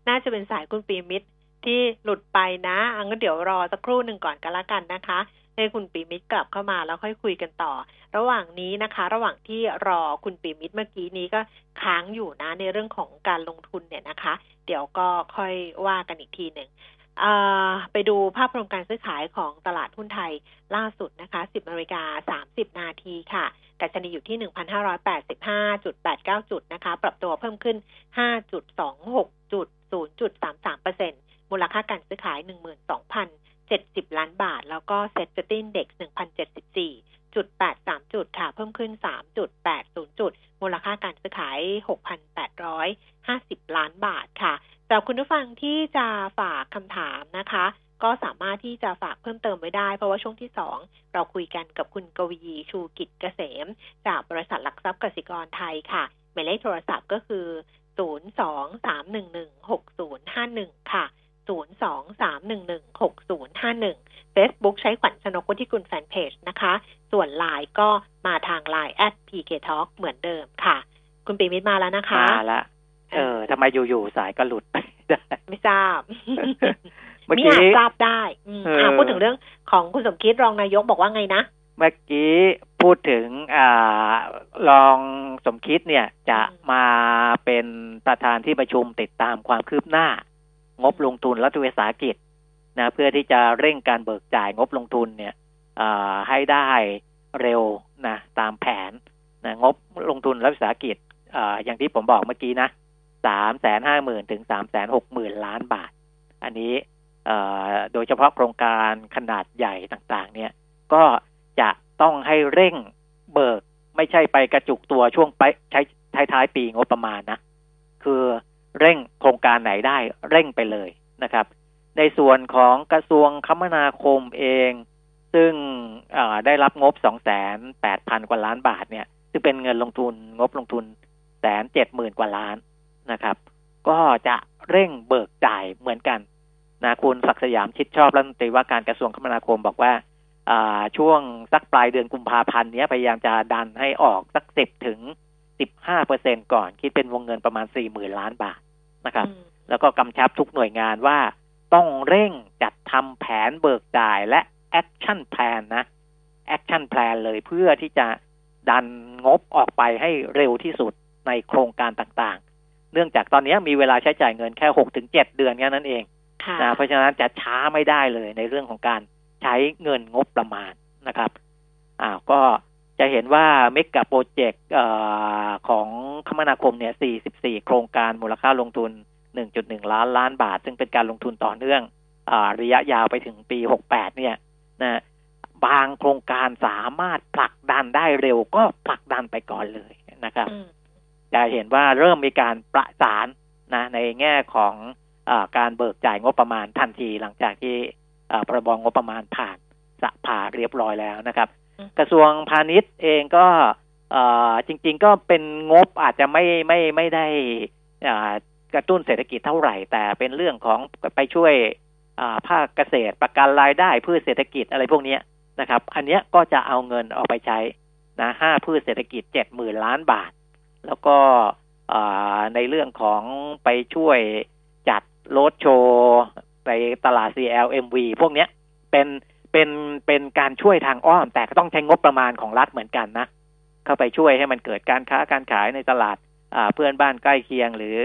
น่าจะเป็นสายคุณปียมิตรที่หลุดไปนะงั้นเดี๋ยวรอสักครู่หนึ่งก่อนก็แล้วกันนะคะ ให้คุณปีมิตรกลับเข้ามาแล้วค่อยคุยกันต่อ ระหว่างนี้นะคะ ระหว่างที่รอคุณปีมิตรเมื่อกี้นี้ก็ค้างอยู่นะในเรื่องของการลงทุนเนี่ยนะคะ เดี๋ยวก็ค่อยว่ากันอีกทีหนึ่ง ไปดูภาพรวมการซื้อขายของตลาดหุ้นไทยล่าสุดนะคะ 10นาฬิกา30 นาทีค่ะดัชนีอยู่ที่ 1,585.89 จุดนะคะ ปรับตัวเพิ่มขึ้น 5.26 จุด 0.33%มูลค่าการซื้อขาย 12,000 70 ล้านบาท แล้วก็เซ็ตฟินเด็ก1,074จุด83 จุดค่ะ เพิ่มขึ้น 3.80 จุด มูลค่าการซื้อขาย 6,850 ล้านบาทค่ะสำหรับคุณผู้ฟังที่จะฝากคำถามนะคะ ก็สามารถที่จะฝากเพิ่มเติมไว้ได้ เพราะว่าช่วงที่ 2 เราคุยกันกับคุณกวีชูกิจเกษม จากบริษัทหลักทรัพย์กสิกรไทยค่ะหมายเลขโทรศัพท์ก็คือ 023116051 ค่ะ 02-311-6051 Facebook ใช้ขวัญชนกุธิกุลแฟนเพจนะคะ ส่วนไลน์ก็มาทางไลน์ at pk talk เหมือนเดิมค่ะ คุณปีมิตรมาแล้วนะคะมาแล้วเออทำไมอยู่ๆสายก็หลุดไปได้ไม่ทราบเมื่อกี้ทราบได้อ่าพูดถึงเรื่องของคุณสมคิดรองนายกบอกว่าไงนะ เมื่อกี้พูดถึงอ่ารองสมคิดเนี่ยจะมาเป็นประธานที่ประชุมติดตามความคืบหน้า งบลงทุนรัฐวิสาหกิจนะเพื่อที่จะเร่งการเบิกจ่ายงบลงทุนเนี่ยให้ได้เร็วนะตามแผนนะงบลงทุนรัฐวิสาหกิจออย่างที่ผมบอกเมื่อกี้นะสามแสนห้าหมื่นถึงสามแสนหกหมื่นล้านบาท อันนี้โดยเฉพาะโครงการขนาดใหญ่ต่างๆ เนี่ย ก็จะต้องให้เร่งเบิกไม่ใช่ไปกระจุกตัวช่วงไปใช้ท้ายท้ายปีงบประมาณนะ คือ เร่งโครงการไหนได้เร่งไปเลยนะครับ ในส่วนของกระทรวงคมนาคมเอง ซึ่งได้รับงบสองแสนแปดพันกว่าล้านบาทเนี่ย ซึ่งเป็นเงินลงทุนงบลงทุนแสนเจ็ดหมื่นกว่าล้านนะครับ ก็จะเร่งเบิกจ่ายเหมือนกันนะคุณศักสยามชิดชอบรัฐมนตรีว่าการกระทรวงคมนาคมบอกว่าช่วงสักปลายเดือนกุมภาพันธ์นี้พยายามจะดันให้ออกสักสิบถึงสิบห้าเปอร์เซ็นก่อน คิดเป็นวงเงินประมาณสี่หมื่นล้านบาท นะครับ แล้วก็กำชับทุกหน่วยงานว่าต้องเร่งจัดทำแผนเบิกจ่ายและ action plan นะ action plan เลยเพื่อที่จะดันงบออกไปให้เร็วที่สุดในโครงการต่างๆ เนื่องจากตอนนี้มีเวลาใช้จ่ายเงินแค่หกถึงเจ็ดเดือนแค่นั้นเองนะเพราะฉะนั้นจะช้าไม่ได้เลยในเรื่องของการใช้เงินงบประมาณนะครับอ้าวก็ จะเห็นว่าเมกะโปรเจกต์ของคมนาคมเนี่ย 44 โครงการมูลค่าลงทุน 1.1 ล้านล้านบาท ซึ่งเป็นการลงทุนต่อเนื่องอระยะยาวไปถึงปี 68 เนี่ยนะบางโครงการสามารถผลักดันได้เร็วก็ผลักดันไปก่อนเลยนะครับจะเห็นว่าเริ่มมีการประสานนะในแง่ของอการเบิกจ่ายงบประมาณทันทีหลังจากที่พรบงบประมาณผ่านสภาเรียบร้อยแล้วนะครับ กระทรวงพาณิชย์เองก็จริง ๆ ก็เป็นงบอาจจะไม่ไม่ไม่ได้กระตุ้นเศรษฐกิจเท่าไหร่ แต่เป็นเรื่องของไปช่วยภาคเกษตรประกันรายได้พืชเศรษฐกิจอะไรพวกนี้นะครับ อันนี้ก็จะเอาเงินออกไปใช้นะห้าพืชเศรษฐกิจเจ็ดหมื่นล้านบาท แล้วก็ในเรื่องของไปช่วยจัดรถโชว์ ไปตลาด CLMV พวกนี้เป็น เป็นเป็นการช่วยทางอ้อม แต่ก็ต้องใช้งบประมาณของรัฐเหมือนกันนะ เข้าไปช่วยให้มันเกิดการค้าการขายในตลาดเพื่อนบ้านใกล้เคียงหรือ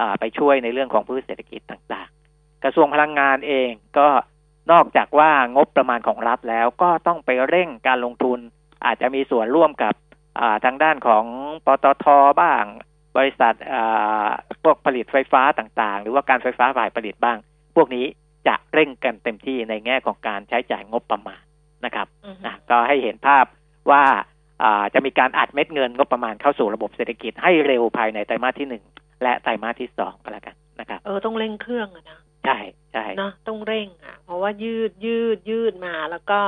อไปช่วยในเรื่องของพืชเศรษฐกิจต่างๆ กระทรวงพลังงานเองก็นอกจากว่างบประมาณของรัฐแล้วก็ต้องไปเร่งการลงทุน อาจจะมีส่วนร่วมกับทางด้านของปตทบ้าง บริษัทพวกผลิตไฟฟ้าต่างๆ หรือว่าการไฟฟ้าฝ่ายผลิตบ้าง พวกนี้ จะเร่งกันเต็มที่ในแง่ของการใช้จ่ายงบประมาณนะครับนะก็ให้เห็นภาพว่าจะมีการอัดเม็ดเงินงบประมาณเข้าสู่ระบบเศรษฐกิจให้เร็วภายในไตรมาสที่หนึ่งและไตรมาสที่สองก็แล้วกันนะครับเออต้องเร่งเครื่องอะนะใช่ใช่เนาะต้องเร่งอะ เพราะว่ายืดยืดยืดมาแล้วก็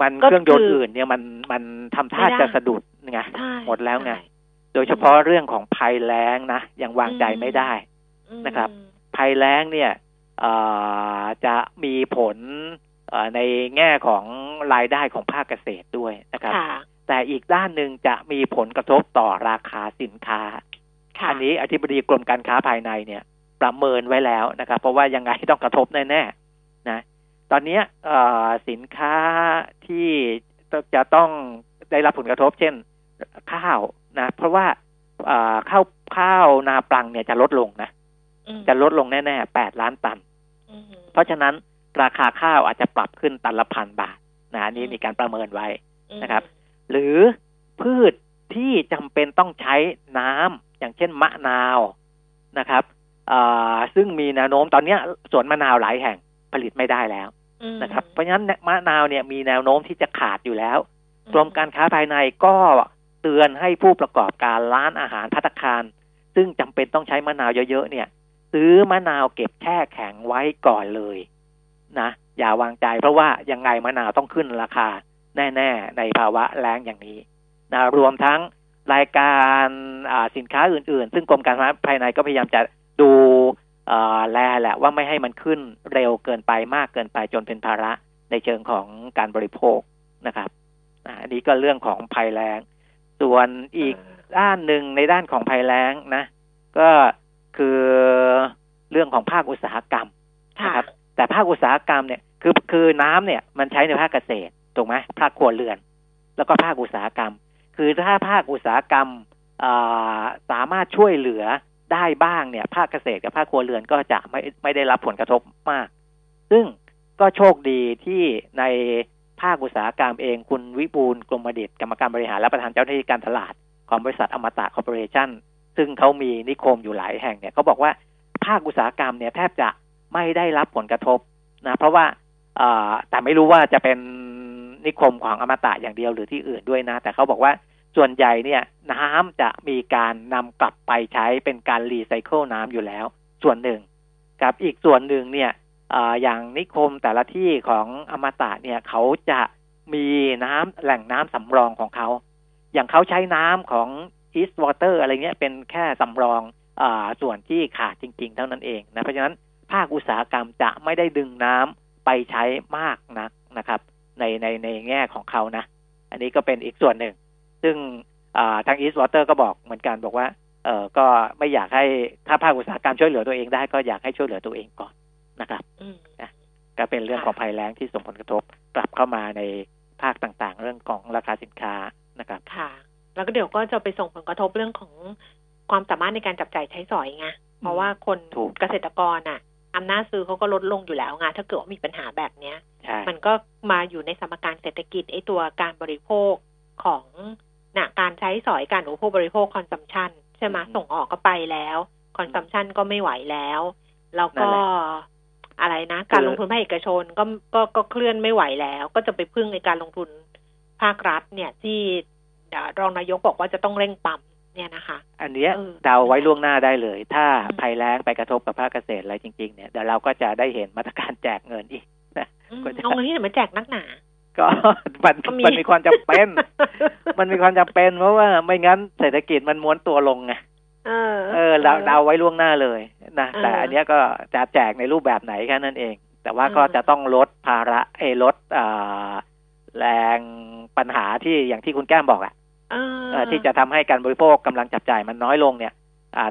มันเครื่องยนต์อื่นเนี่ยมันมันทำท่าจะสะดุดไงหมดแล้วไงโดยเฉพาะเรื่องของภัยแล้งนะยังวางใจไม่ได้นะครับ ภัยแล้งเนี่ย จะมีผลในแง่ของรายได้ของภาคเกษตรด้วยนะครับ แต่อีกด้านหนึ่งจะมีผลกระทบต่อราคาสินค้า อันนี้อธิบดีกรมการค้าภายในเนี่ย ประเมินไว้แล้วนะครับ เพราะว่ายังไงต้องกระทบแน่ๆนะ ตอนนี้สินค้าที่จะต้องได้รับผลกระทบ เช่นข้าวนะ เพราะว่าข้าวข้าวนาปลังเนี่ยจะลดลงนะ จะลดลงแน่ๆแปดล้านตัน เพราะฉะนั้นราคาข้าวอาจจะปรับขึ้นตันละพันบาทนะนี่มีการประเมินไว้นะครับ หรือพืชที่จำเป็นต้องใช้น้ำอย่างเช่นมะนาวนะครับซึ่งมีแนวโน้มตอนนี้สวนมะนาวหลายแห่งผลิตไม่ได้แล้วนะครับ เพราะฉะนั้นมะนาวเนี่ยมีแนวโน้มที่จะขาดอยู่แล้วกรมการค้าภายในก็เตือนให้ผู้ประกอบการร้านอาหารพัตคาร ซึ่งจำเป็นต้องใช้มะนาวเยอะๆเนี่ย ซื้อมะนาวเก็บแช่แข็งไว้ก่อนเลยนะอย่าวางใจเพราะว่ายังไงมะนาวต้องขึ้นราคา แน่ๆ ในภาวะแรงอย่างนี้นะรวมทั้งรายการสินค้าอื่นๆ ซึ่งกรมการค้าภายในก็พยายามจะดูแลแหละว่าไม่ให้มันขึ้นเร็วเกินไปมากเกินไปจนเป็นภาระในเชิงของการบริโภคนะครับอันนี้ก็เรื่องของภัยแรง ส่วนอีกด้านหนึ่งในด้านของภัยแล้งนะ ก็ คือเรื่องของภาคอุตสาหกรรมนะครับแต่ภาคอุตสาหกรรมเนี่ยคือคือน้ำเนี่ยมันใช้ในภาคเกษตรถูกไหมภาคครัวเรือน แล้วก็ภาคอุตสาหกรรม คือถ้าภาคอุตสาหกรรมสามารถช่วยเหลือได้บ้างเนี่ยภาคเกษตรกับภาคครัวเรือนก็จะไม่ไม่ได้รับผลกระทบมาก ซึ่งก็โชคดีที่ในภาคอุตสาหกรรมเองคุณวิบูลกรมดิตกรรมการบริหารและประธานเจ้าหน้าที่การตลาดของบริษัทอมตะคอร์ปอเรชั่น ซึ่งเขามีนิคมอยู่หลายแห่งเนี่ยเขาบอกว่าภาคอุตสาหกรรมเนี่ยแทบจะไม่ได้รับผลกระทบนะเพราะว่าแต่ไม่รู้ว่าจะเป็นนิคมของอมตะอย่างเดียวหรือที่อื่นด้วยนะ แต่เขาบอกว่าส่วนใหญ่เนี่ยน้ำจะมีการนำกลับไปใช้เป็นการรีไซเคิลน้ำอยู่แล้ว ส่วนหนึ่งกับอีกส่วนหนึ่งเนี่ยออย่างนิคมแต่ละที่ของอมตะเนี่ยเขาจะมีน้ำแหล่งน้ำสำรองของเขา อย่างเขาใช้น้ำของ East Water อะไรเงี้ยเป็นแค่สำรองอส่วนที่ขาดจริง ๆ เท่านั้นเองนะเพราะฉะนั้นภาคอุตสาหกรรมจะไม่ได้ดึงน้ำไปใช้มากนักนะครับ ในในในแง่ของเขานะ อันนี้ก็เป็นอีกส่วนหนึ่ง ซึ่งทาง East Water ก็บอกเหมือนกันบอกว่าเออก็ไม่อยากให้ถ้าภาคอุตสาหกรรมช่วยเหลือตัวเองได้ก็อยากให้ช่วยเหลือตัวเองก่อนนะครับนะก็เป็นเรื่องของภัยแล้งที่ส่งผลกระทบกลับเข้ามาในภาคต่างๆ เรื่องของราคาสินค้านะครับ ค่ะ แล้วก็ เดี๋ยวก็จะไปส่งผลกระทบเรื่องของความสามารถในการจับจ่ายใช้สอยไงเพราะว่าคนเกษตรกรอะอำนาจซื้อเขาก็ลดลงอยู่แล้วไงถ้าเกิดว่ามีปัญหาแบบเนี้ย มันก็มาอยู่ในสมการเศรษฐกิจไอ้ตัวการบริโภคของนะการใช้สอยการอุปโภคบริโภค consumption ใช่ไหมส่งออกก็ไปแล้ว consumption ก็ไม่ไหวแล้ว แล้วก็อะไรนะ การลงทุนภาคเอกชนก็ก็ก็เคลื่อนไม่ไหวแล้ว ก็จะไปพึ่งในการลงทุนภาครัฐเนี่ยที่ รองนายกบอกว่าจะต้องเร่งปั๊มเนี่ยนะคะ อันเนี้ยเดาไว้ล่วงหน้าได้เลย ถ้าภัยแล้งไปกระทบกับภาคเกษตรอะไรจริงๆเนี่ยเดี๋ยวเราก็จะได้เห็นมาตรการแจกเงินอีกนะเอาเงินที่ไหนมาแจกนักหนาก็มันมันมีความจำเป็น มันมีความจำเป็นเพราะว่าไม่งั้นเศรษฐกิจมันม้วนตัวลงไงเออเราเดาไว้ล่วงหน้าเลยนะแต่อันนี้ก็จะแจกในรูปแบบไหนแค่นั้นเอง แต่ว่าก็จะต้องลดภาระเอลดแรงปัญหาที่อย่างที่คุณแก้มบอกอะ ที่จะทำให้การบริโภคกำลังจับจ่ายมันน้อยลงเนี่ย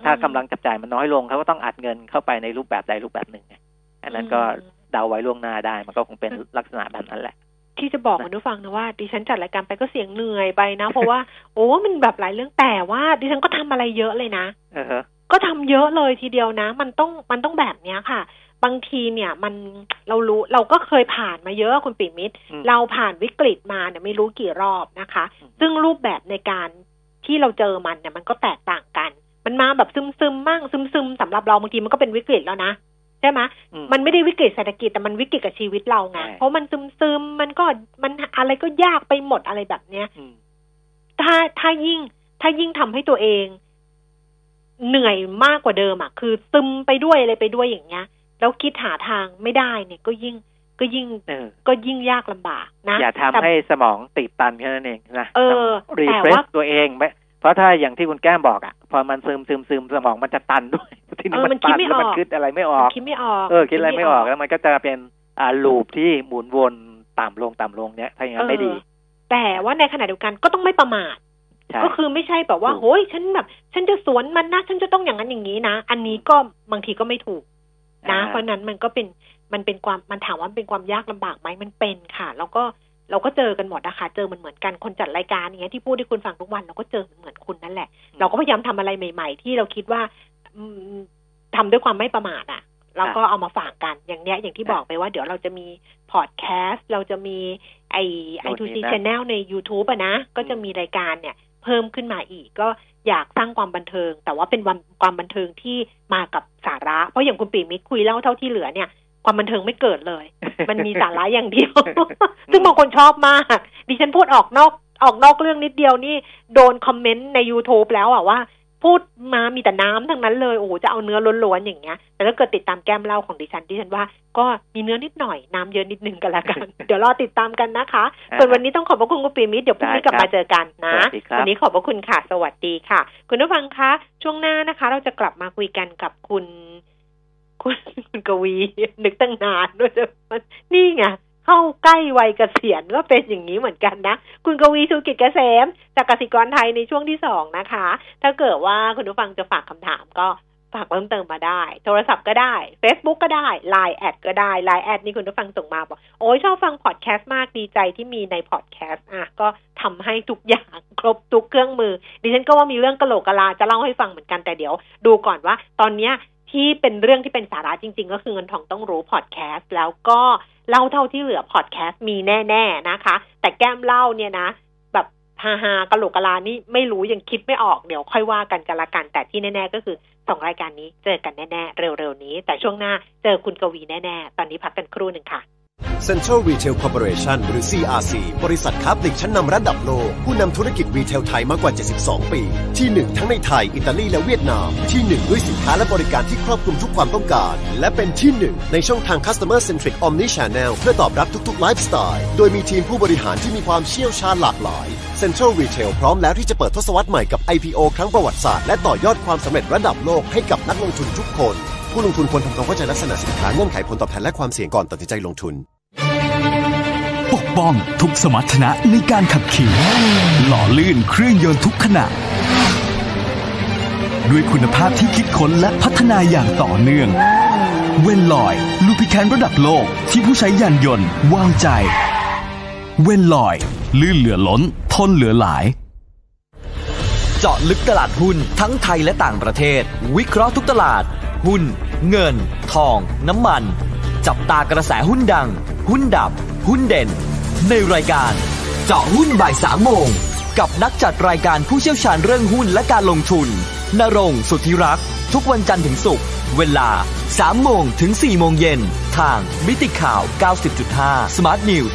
ถ้ากำลังจับจ่ายมันน้อยลงเขาก็ต้องอัดเงินเข้าไปในรูปแบบใดรูปแบบหนึ่งอันนั้นก็เดาไว้ล่วงหน้าได้มันก็คงเป็นลักษณะแบบนั้นแหละที่จะบอกคุณผู้ฟังนะว่าดิฉันจัดรายการไปก็เสียงเหนื่อยไปนะ เพราะว่า โอ้มันแบบหลายเรื่องแต่ว่าดิฉันก็ทำอะไรเยอะเลยนะก็ทำเยอะเลยทีเดียวนะ มันต้องมันต้องแบบเนี้ยค่ะ บางทีเนี่ยมันเรารู้เราก็เคยผ่านมาเยอะคุณปิมิตร เราผ่านวิกฤตมาเนี่ยไม่รู้กี่รอบนะคะ ซึ่งรูปแบบในการที่เราเจอมันเนี่ยมันก็แตกต่างกัน มันมาแบบซึมซึมมั่งซึมซึมสำหรับเราบางทีมันก็เป็นวิกฤตแล้วนะใช่ไหมมันไม่ได้วิกฤตเศรษฐกิจแต่มันวิกฤตกับชีวิตเราไงเพราะมันซึมซึมมันก็มันอะไรก็ยากไปหมดอะไรแบบเนี้ยถ้าถ้ายิ่ง ถ้ายิ่งทำให้ตัวเอง เหนื่อยมากกว่าเดิมอะคือซึมไปด้วยอะไรไปด้วยอย่างเงี้ย แล้วคิดหาทางไม่ได้เนี่ยก็ยิ่งก็ยิ่งก็ยิ่งยากลำบากนะ อย่าทำใหสมองตีบตันแค่นั้นเองนะเออ refreshตัวเองไหมเพราะถ้าอย่างที่คุณแก้มบอกอะ พอมันซึมซึมซึมสมองมันจะตันด้วยทีนี้มันตันแล้วมันคิดอะไรไม่ออกคิดไม่ออกเออคิดอะไรไม่ออกแล้วมันก็จะเป็นอ่า loop ที่หมุนวนต่ำลงต่ำลงเนี้ยถ้าอย่างนั้นไม่ดี แต่ว่าในขณะเดียวกันก็ต้องไม่ประมาทก็คือไม่ใช่แบบว่าโอ้ยฉันแบบ ฉันจะสวนมันนะฉันจะต้องอย่างนั้นอย่างนี้นะ อันนี้ก็บางทีก็ไม่ถูก นะ เพราะนั้นมันก็เป็นมันเป็นความมันถามว่าเป็นความยากลำบากไหมมันเป็นค่ะ แล้วก็เราก็เจอกันหมดนะคะเจอมันเหมือนกันคนจัดรายการอย่างเงี้ยที่พูดให้คุณฟังทุกวันเราก็เจอเหมือนคุณนั่นแหละ เราก็พยายามทำอะไรใหม่ ๆ ที่เราคิดว่าทำด้วยความไม่ประมาทอะเราก็เอามาฝากกันอย่างเนี้ยอย่างที่บอกไปว่าเดี๋ยวเราจะมีพอดแคสต์เราจะมีไอไอทูซี channel ใน YouTube อะนะ ก็จะมีรายการเนี่ย เพิ่มขึ้นมาอีก ก็อยากสร้างความบันเทิง แต่ว่าเป็นวันความบันเทิงที่มากับสาระ เพราะอย่างคุณปิยมิตรคุยเล่าเท่าที่เหลือเนี่ยความบันเทิงไม่เกิดเลย มันมีสาระอย่างเดียว ซึ่งบางคนชอบมาก ดิฉันพูดออกนอกออกนอกเรื่องนิดเดียวนี่ โดนคอมเมนต์ใน YouTube แล้วอะว่า พูดมามีแต่น้ำทั้งนั้นเลย โอ้โหจะเอาเนื้อล้วนๆอย่างเงี้ย แต่ถ้าเกิดติดตามแก้มเล่าของดิฉันดิฉันว่า ก็มีเนื้อนิดหน่อยน้ำเยอะนิดนึงกันละกัน เดี๋ยวรอติดตามกันนะคะส่วนวันนี้ต้องขอบพระคุณคุณปีมิตรเดี๋ยวพรุ่งนี้กลับมาเจอกันนะวันนี้ขอบพระคุณค่ะ สวัสดีค่ะ คุณผู้ฟังคะช่วงหน้านะคะ เราจะกลับมาคุยกันกับคุณคุณคุณกวี นึกตั้งนานด้วยนี่ไง เข้าใกล้วัยเกษียณก็เป็นอย่างนี้เหมือนกันนะ คุณกวีชูกิจเกษมจากกสิกรไทยในช่วงที่สองนะคะ ถ้าเกิดว่าคุณผู้ฟังจะฝากคำถามก็ฝากเพิ่มเติมมาได้ โทรศัพท์ก็ได้ Facebook ก็ได้ Line แอดก็ได้ Line แอดนี่คุณผู้ฟังส่งมาบอก โอ้ยชอบฟังพอดแคสต์มากดีใจที่มีในพอดแคสต์อะก็ทำให้ทุกอย่างครบทุกเครื่องมือ ดิฉันก็ว่ามีเรื่องกะโหลกกะลาจะเล่าให้ฟังเหมือนกันแต่เดี๋ยว ดูก่อนว่า ตอนเนี้ยที่เป็นเรื่องที่เป็นสาระจริง ๆ ก็คือเงินทองต้องรู้พอดแคสต์แล้วก็ เล่าเท่าที่เหลือพอดแคสต์มีแน่ ๆนะคะ แต่แก้มเล่าเนี่ยนะแบบฮาฮากะโหลกกะลานี่ไม่รู้ยังคิดไม่ออกเดี๋ยวค่อยว่ากันกันละกัน แต่ที่แน่ ๆ ก็คือสองรายการนี้เจอกันแน่ ๆ เร็ว ๆ นี้ แต่ช่วงหน้าเจอคุณกวีแน่ ๆ ตอนนี้พักกันครู่หนึ่งค่ะ Central Retail Corporation หรือ CRC บริษัทค้าปลีกชั้นนำระดับโลก ผู้นำธุรกิจรีเทลไทยมากกว่า 72 ปี ที่ 1 ทั้งในไทย อิตาลีและเวียดนาม ที่ 1 ด้วยสินค้าและบริการที่ครอบคลุมทุกความต้องการ และเป็นที่ 1 ในช่องทาง Customer Centric Omni Channel เพื่อตอบรับทุกๆไลฟ์สไตล์โดยมีทีมผู้บริหารที่มีความเชี่ยวชาญหลากหลาย Central Retail พร้อมแล้วที่จะเปิดทศวรรษใหม่กับ IPO ครั้งประวัติศาสตร์และต่อยอดความสำเร็จระดับโลกให้กับนักลงทุนทุกคนผู้ลงทุนควรทำความเข้าใจลักษณะสินค้าเงื่อนไขผลตอบแทนและความเสี่ยงก่อนตัดสินใจลงทุนปกป้องทุกสมรรถนะในการขับขี่ หล่อลื่นเครื่องยนต์ทุกขณะ ด้วยคุณภาพที่คิดค้นและพัฒนาอย่างต่อเนื่อง เวนลอยลูพิแคนระดับโลกที่ผู้ใช้ยานยนต์วางใจ เวนลอย ลื่นเหลือล้น ทนเหลือหลาย เจาะลึกตลาดหุ้นทั้งไทยและต่างประเทศ วิเคราะห์ทุกตลาด หุ้น เงิน ทอง น้ำมัน จับตากระแสหุ้นดัง หุ้นดับ หุ้นเด่น ในรายการ เจาะหุ้นบ่ายสามโมง กับนักจัดรายการผู้เชี่ยวชาญเรื่องหุ้นและการลงทุนนรงสุทธิรักษ์ทุกวันจันทร์ถึงศุกร์เวลา 3 โมงถึง 4 โมงเย็น ทางมิติข่าว 90.5 Smart News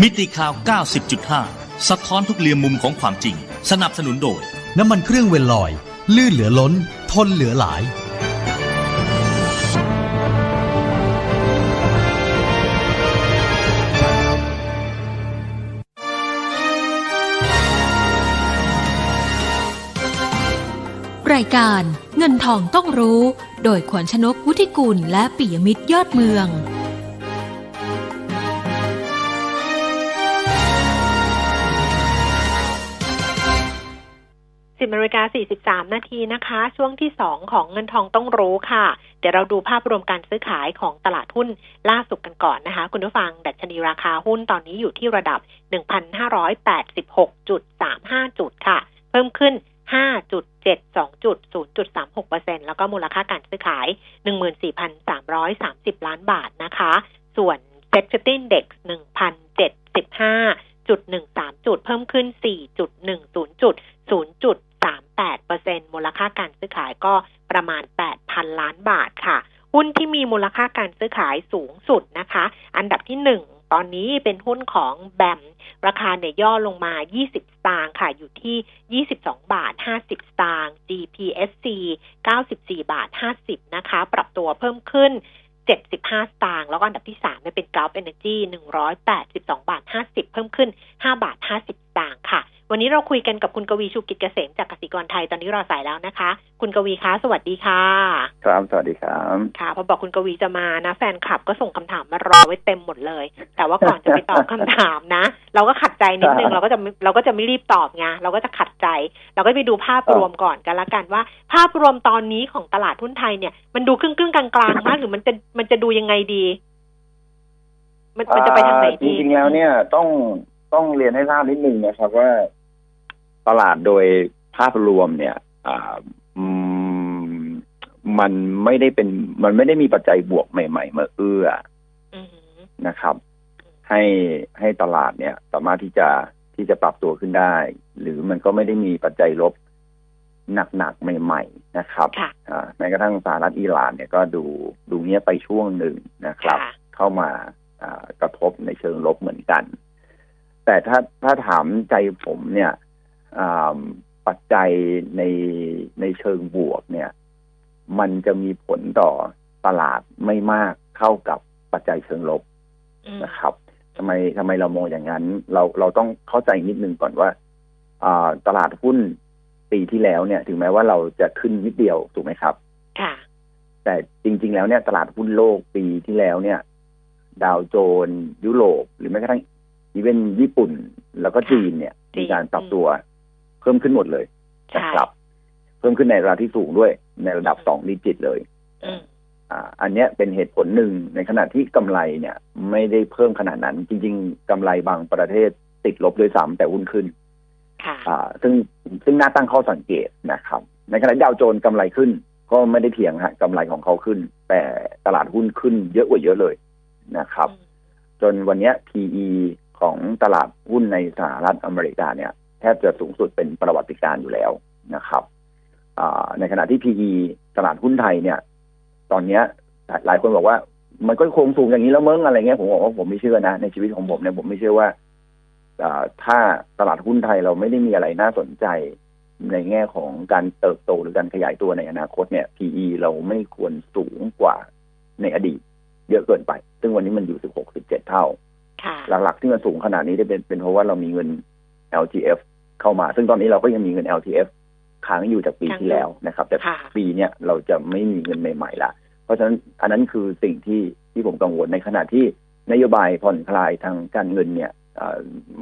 มิติข่าว 90.5 สะท้อนทุกเรียมมุมของความจริง สนับสนุนโดย น้ำมันเครื่องเวลลอย ลื่นเหลือล้น ทนเหลือหลาย รายการเงินทองต้องรู้ โดยขวัญชนกวุฒิกุลและปิยมิตรยอดเมือง สิบนาฬิกาสี่สิบสามนาทีนะคะ ช่วงที่สองของเงินทองต้องรู้ค่ะ เดี๋ยวเราดูภาพรวมการซื้อขายของตลาดหุ้นล่าสุดกันก่อนนะคะ คุณผู้ฟังดัชนีราคาหุ้นตอนนี้อยู่ที่ระดับ1,586.35จุดค่ะ เพิ่มขึ้น5.72จุด0.36%แล้วก็มูลค่าการซื้อขาย14,330ล้านบาทนะคะ ส่วน Set 50 Index 1,075จุด13จุดเพิ่มขึ้น4.10จุด 8%มูลค่าการซื้อขายก็ประมาณ 8,000 ล้านบาทค่ะ หุ้นที่มีมูลค่าการซื้อขายสูงสุดนะคะ อันดับที่ 1ตอนนี้เป็นหุ้นของแบม ราคาเนี่ยย่อลงมา 20 สตางค์ค่ะ อยู่ที่ 22 บาท 50 สตางค์ GPSC 94 บาท 50 นะคะ ปรับตัวเพิ่มขึ้น 75 สตางค์ แล้วก็อันดับที่3เนี่ยเป็น Gulf Energy 182 บาท 50 เพิ่มขึ้น 5 บาท 50 สตางค์ค่ะ วันนี้เราคุยกันกับคุณกวีชูกิจเกษมจากกสิกรไทยตอนนี้รอสายแล้วนะคะ คุณกวีคะสวัสดีค่ะ ครับสวัสดีครับค่ะ พอบอกคุณกวีจะมานะ แฟนคลับก็ส่งคำถามมารอไว้เต็มหมดเลย แต่ว่าก่อนจะไปตอบคำถามนะ เราก็ขัดใจนิดนึงเราก็จะเราก็จะไม่รีบตอบไงเราก็จะขัดใจ เราก็ไปดูภาพรวมก่อนกันละกันว่า ภาพรวมตอนนี้ของตลาดหุ้นไทยเนี่ยมันดูครึ่งครึ่งๆกลางๆมากหรือมันจะมันจะดูยังไงดี มันมันจะไปทางไหนจดีริงๆแล้วเนี่ยต้องต้องเรียนให้ทราบนิดนึงนะครับว่า ตลาดโดยภาพรวมเนี่ยอ่าอืมมันไม่ได้เป็น มันไม่ได้มีปัจจัยบวกใหม่ๆมาเอื้ออือหือนะครับ ให้ให้ตลาดเนี่ย สามารถที่จะที่จะปรับตัวขึ้นได้ หรือมันก็ไม่ได้มีปัจจัยลบหนักๆใหม่ ๆ นะครับค่ะอ่าแม้กระทั่งสหรัฐอิหร่านเนี่ยก็ดูดูเงียบไปช่วงหนึ่งนะครับค่ะเข้ามาอ่ากระทบในเชิงลบเหมือนกัน แต่ถ้าถ้าถามใจผมเนี่ยอ่า ปัจจัยในในเชิงบวกเนี่ย มันจะมีผลต่อตลาดไม่มากเท่ากับปัจจัยเชิงลบอืมนะครับทำไมทำไมเรามองอย่างนั้น เราเราต้องเข้าใจนิดนึงก่อนว่าอ่าตลาดหุ้นปีที่แล้วเนี่ย ถึงแม้ว่าเราจะขึ้นนิดเดียวถูกไหมครับค่ะแต่จริง ๆ แล้วเนี่ยตลาดหุ้นโลกปีที่แล้วเนี่ย ดาวโจนส์ยุโรป หรือแม้กระทั่งอีเวนญี่ปุ่น แล้วก็จีนเนี่ยจีนมีการปรับตัว เพิ่มขึ้นหมดเลยใช่นะครับ เพิ่มขึ้นในระดับที่สูงด้วย ในระดับสองดิจิตเลยอืมอ่าอันเนี้ยเป็นเหตุผลหนึ่งในขณะที่กำไรเนี่ย ไม่ได้เพิ่มขนาดนั้น จริง ๆกำไรบางประเทศติดลบด้วยซ้ำแต่หุ้นขึ้นค่ะอ่าซึ่งซึ่งน่าตั้งข้อสังเกตนะครับ ในขณะที่ดาวโจนส์กำไรขึ้น ก็ไม่ได้เถียงฮะกำไรของเขาขึ้น แต่ตลาดหุ้นขึ้นเยอะกว่าเยอะเลยนะครับ จนวันเนี้ย PE ของตลาดหุ้นในสหรัฐอเมริกาเนี่ย แทบจะสูงสุดเป็นประวัติการณ์อยู่แล้วนะครับในขณะที่ PE ตลาดหุ้นไทยเนี่ย ตอนเนี้ยหลายคนบอกว่า มันก็คงสูงอย่างนี้แล้วมึงอะไรเงี้ยผมบอกว่าผมไม่เชื่อนะ ในชีวิตของผมเนี่ยผมไม่เชื่อว่าถ้าตลาดหุ้นไทยเราไม่ได้มีอะไรน่าสนใจในแง่ของการเติบโตหรือการขยายตัวในอนาคตเนี่ย PE เราไม่ควรสูงกว่าในอดีต เยอะเกินไป ซึ่งวันนี้มันอยู่สิบหกสิบเจ็ดเท่า หลักๆที่มันสูงขนาดนี้ได้เป็นเป็นเพราะว่าเรามีเงิน LTF เข้ามา ซึ่งตอนนี้เราก็ยังมีเงิน LTF ค้างอยู่จากปีที่แล้วนะครับ แต่ปีเนี้ยเราจะไม่มีเงินใหม่ๆละเพราะฉะนั้นอันนั้นคือสิ่งที่ที่ผมกังวลในขณะที่นโยบายผ่อนคลายทางการเงินเนี่ย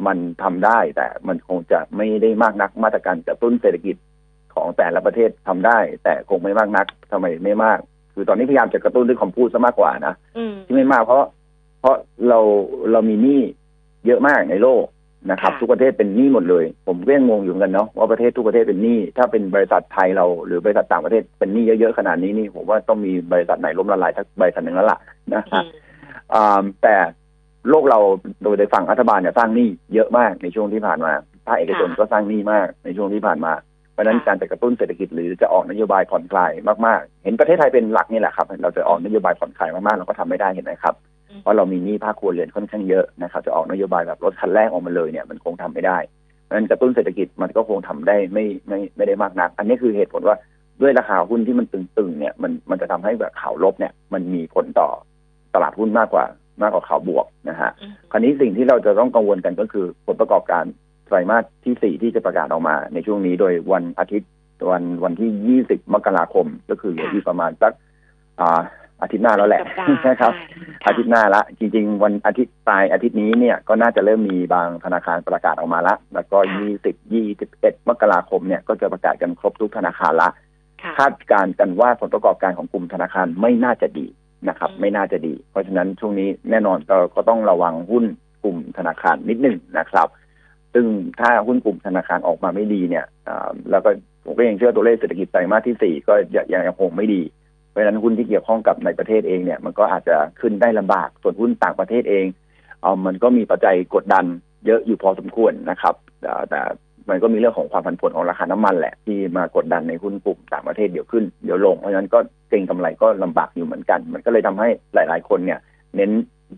มันทำได้แต่มันคงจะไม่ได้มากนักมาตรการกระตุ้นเศรษฐกิจของแต่ละประเทศทำได้ แต่คงไม่มากนักทำไมไม่มาก คือตอนนี้พยายามจะกระตุ้นด้วยคำพูดซะมากกว่านะที่ไม่มากเพราะ เพราะเราเรามีหนี้เยอะมากในโลก นะครับ ทุกประเทศเป็นหนี้หมดเลย ผมก็ยังงงอยู่กันเนาะว่าประเทศทุกประเทศเป็นหนี้ถ้าเป็นบริษัทไทยเราหรือบริษัทต่างประเทศเป็นหนี้เยอะๆขนาดนี้นี่ผมว่าต้องมีบริษัทไหนล้มละลายทักบริษัทหนึ่งแล้วล่ะนะฮะแต่โลกเราโดยในฝั่งรัฐบาลเนี่ยสร้างหนี้เยอะมากในช่วงที่ผ่านมาภาคเอกชนก็สร้างหนี้มากในช่วงที่ผ่านมาเพราะนั้นการจะกระตุ้นเศรษฐกิจหรือจะออกนโยบายผ่อนคลายมากๆ เห็นประเทศไทยเป็นหลักนี่แหละครับ เราจะออกนโยบายผ่อนคลายมากๆเราก็ทำไม่ได้เห็นไหมครับ เพราะเรามีหนี้ภาคครัวเรือนค่อนข้างเยอะนะครับจะออกนโยบายแบบลดคันแรกออกมาเลยเนี่ยมันคงทำไม่ได้เพราะฉะนั้นกระตุ้นเศรษฐกิจมันก็คงทำได้ไม่ไม่ไม่ได้มากนัก อันนี้คือเหตุผลว่าด้วยราคาหุ้นที่มันตึงๆเนี่ยมันมันจะทำให้แบบข่าวลบเนี่ยมันมีผลต่อตลาดหุ้นมากกว่ามากกว่าข่าวบวกนะฮะคราวนี้สิ่งที่เราจะต้องกังวลกันก็คือผลประกอบการไตรมาสที่สี่ที่จะประกาศออกมา ในช่วงนี้โดยวันอาทิตย์วันวันที่ยี่สิบมกราคม ก็คือเหลืออีกประมาณสักอ่า อาทิตย์หน้าแล้วแหละนะครับ อาทิตย์หน้าละจริง ๆ วันอาทิตย์ปลายอาทิตย์นี้เนี่ยก็น่าจะเริ่มมีบางธนาคารประกาศออกมาละ แล้วก็ยี่สิบยี่สิบเอ็ดมกราคมเนี่ยก็จะประกาศกันครบทุกธนาคารละคาดการณ์กันว่าผลประกอบการของกลุ่มธนาคารไม่น่าจะดีนะครับ ไม่น่าจะดี เพราะฉะนั้นช่วงนี้แน่นอนเราก็ต้องระวังหุ้นกลุ่มธนาคารนิดหนึ่งนะครับ ซึ่งถ้าหุ้นกลุ่มธนาคารออกมาไม่ดีเนี่ยแล้วก็ผมก็ยังเชื่อตัวเลขเศรษฐกิจไตรมาสที่สี่ก็ยังยังคงไม่ดี เพราะฉะนั้นหุ้นที่เกี่ยวข้องกับในประเทศเองเนี่ยมันก็อาจจะขึ้นได้ลำบาก ส่วนหุ้นต่างประเทศเองเอามันก็มีปัจจัยกดดันเยอะอยู่พอสมควรนะครับแต่มันก็มีเรื่องของความผันผวนของราคาน้ำมันแหละที่มากดดันในหุ้นกลุ่มต่างประเทศเดี๋ยวขึ้นเดี๋ยวลง เพราะฉะนั้นก็เก่งกำไรก็ลำบากอยู่เหมือนกัน มันก็เลยทำให้หลาย ๆ คนเนี่ย เน้น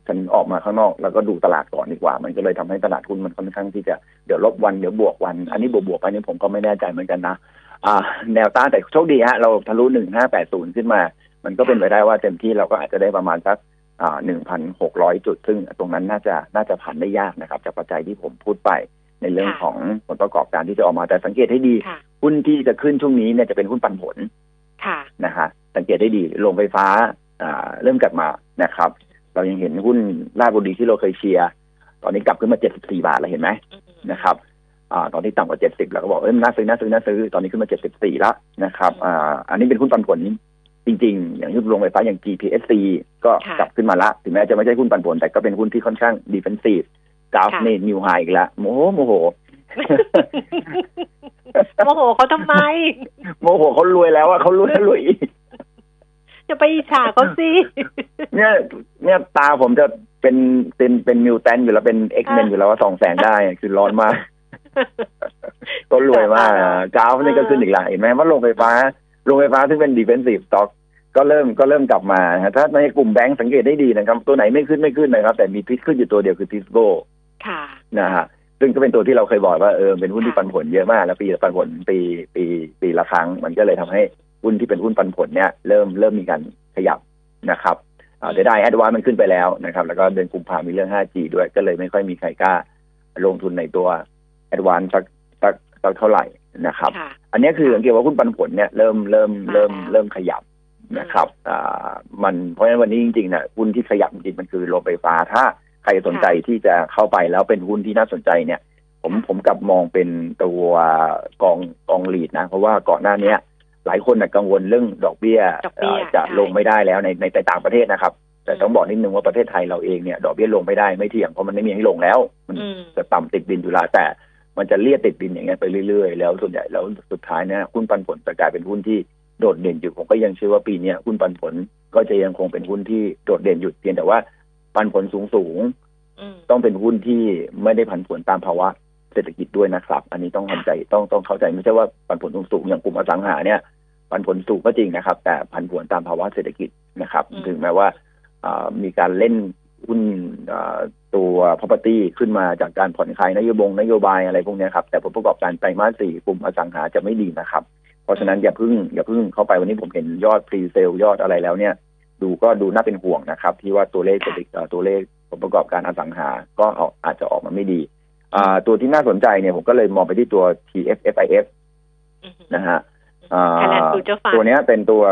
ฉันออกมาข้างนอกแล้วก็ดูตลาดก่อนดีกว่า มันก็เลยทำให้ตลาดหุ้นมันค่อนข้างที่จะเดี๋ยวลบวันเดี๋ยวบวกวัน อันนี้บวกบวกไปนี่ผมก็ไม่แน่ใจเหมือนกันนะ แนวต้านแต่โชคดีฮะเราทะลุหนึ่งห้าแปดศูนย์ขึ้นมา มันก็เป็นไปได้ว่าเต็มที่เราก็อาจจะได้ประมาณสักหนึ่งพันหกร้อยจุด ซึ่งตรงนั้นน่าจะน่าจะผ่านได้ยากนะครับ จากปัจจัยที่ผมพูดไปในเรื่องของผลประกอบการที่จะออกมาแต่สังเกตให้ดีหุ้นที่จะขึ้นช่วงนี้เนี่ยจะเป็นหุ้นปันผลนะฮะสังเกตได้ดีโรงไฟฟ้าเริ่มกลับมานะครับ เรายังเห็นหุ้นราชบุรีที่เราเคยเชียร์ตอนนี้กลับขึ้นมาเจ็ดสิบสี่บาทแล้วเห็นไหมนะครับ อตอนที่ต่ำกว่าเจ็ดสิบเราก็บอกเอ้ยน่าซื้อน่าซื้อน่าซื้อตอนนี้ขึ้นมาเจ็ดสิบสี่แล้วนะครับอ่าอันนี้เป็นหุ้นปันผลจริง ๆ อย่างยุบโรงไฟฟ้าอย่าง GPSC ก็กลับขึ้นมาละ ถึงแม้จะไม่ใช่หุ้นปันผล แต่ก็เป็นหุ้นที่ค่อนข้าง defensive GULF นี่ new high อีกแล้วโมโหโมโหโมโหเขาทำไม โมโหเขารวยแล้วอะเขารวยแล้วรวยอีกจะไปอิจฉาเขาสิเนี่ยเนี่ยตาผมจะเป็นเป็นเป็น mutant อยู่แล้วเป็น X-Men อยู่แล้วว่าส่องแสงได้คือร้อนมาก ก็รวยมาก GULF นี่ก็ขึ้นอีกแล้วเห็นไหมว่าโรงไฟฟ้าโรงไฟฟ้าที่เป็น defensive stock ก็เริ่มก็เริ่มกลับมาถ้าในกลุ่มแบงก์สังเกตได้ดีนะครับ ตัวไหนไม่ขึ้นไม่ขึ้นนะครับ แต่มีพิษขึ้นอยู่ตัวเดียวคือทิสโก้นะฮะซึ่งก็เป็นตัวที่เราเคยบอกว่าเออเป็นหุ้นที่ปันผลเยอะมาก แล้วปีปันผลปีปีปีละครั้ง มันก็เลยทำให้หุ้นที่เป็นหุ้นปันผลเนี่ยเริ่มเริ่มมีการขยับนะครับเดี๋ยวได้แอดวานมันขึ้นไปแล้วนะครับ แล้วก็เดือนกุมภามีเรื่อง 5G ด้วยก็เลยไม่ค่อยมีใครกล้าลงทุนในตัว แอดวานสักสักสักเท่าไหร่นะครับ อันนี้คือสังเกตว่าหุ้นปันผลเนี่ยเริ่มเริ่มเริ่มเริ่มขยับนะครับอ่ามันเพราะฉะนั้นวันนี้จริงๆเนี่ยหุ้นที่ขยับจริงมันคือโรงไฟฟ้า ถ้าใครสนใจที่จะเข้าไปแล้วเป็นหุ้นที่น่าสนใจเนี่ย ผมผมกลับมองเป็นตัวกองกองลีดนะ เพราะว่าก่อนหน้านี้หลายคนกังวลเรื่องดอกเบี้ยจะลงไม่ได้แล้วในในต่างประเทศนะครับ แต่ต้องบอกนิดนึงว่าประเทศไทยเราเองเนี่ยดอกเบี้ยลงไม่ได้ไม่เที่ยงเพราะมันไม่มีให้ลงแล้ว มันจะต่ำติดดินอยู่แล้วแต่ มันจะเลียดติดดินอย่างเงี้ยไปเรื่อยๆ แล้วส่วนใหญ่แล้วสุดท้ายเนี่ยหุ้นปันผลจะกลายเป็นหุ้นที่โดดเด่นอยู่ผมก็ยังเชื่อว่าปีนี้หุ้นปันผลก็จะยังคงเป็นหุ้นที่โดดเด่นอยู่เพียงแต่ว่าปันผลสูงสูงต้องเป็นหุ้นที่ไม่ได้ผันผวนตามภาวะเศรษฐกิจด้วยนะครับ อันนี้ต้องทำใจต้องต้องเข้าใจไม่ใช่ว่าปันผลสูงๆอย่างกลุ่มอสังหาเนี่ยปันผลสูงก็จริงนะครับ แต่พันผวนตามภาวะเศรษฐกิจนะครับอืมถึงแม้ว่าอ่ามีการเล่นหุ้นอ่า ตัว property ขึ้นมาจากการผ่อนคลายนโยบงนโยบายอะไรพวกเนี้ยครับ แต่ผลประกอบการไตรมาสสี่กลุ่มอสังหาจะไม่ดีนะครับ เพราะฉะนั้นอย่าเพิ่งอย่าเพิ่งเข้าไปวันนี้ผมเห็นยอดพรีเซลยอดอะไรแล้วเนี่ย ดูก็ดูน่าเป็นห่วงนะครับ ที่ว่าตัวเลขเศรษฐกิจเอ่อตัวเลขผลประกอบการอสังหา ก็เอาอาจจะออกมาไม่ดีอ่าตัวที่น่าสนใจเนี่ยผมก็เลยมองไปที่ตัว TFFIF อือฮึนะฮะอ่า Thailand Future Fund ตัวเนี้ยเป็นตัว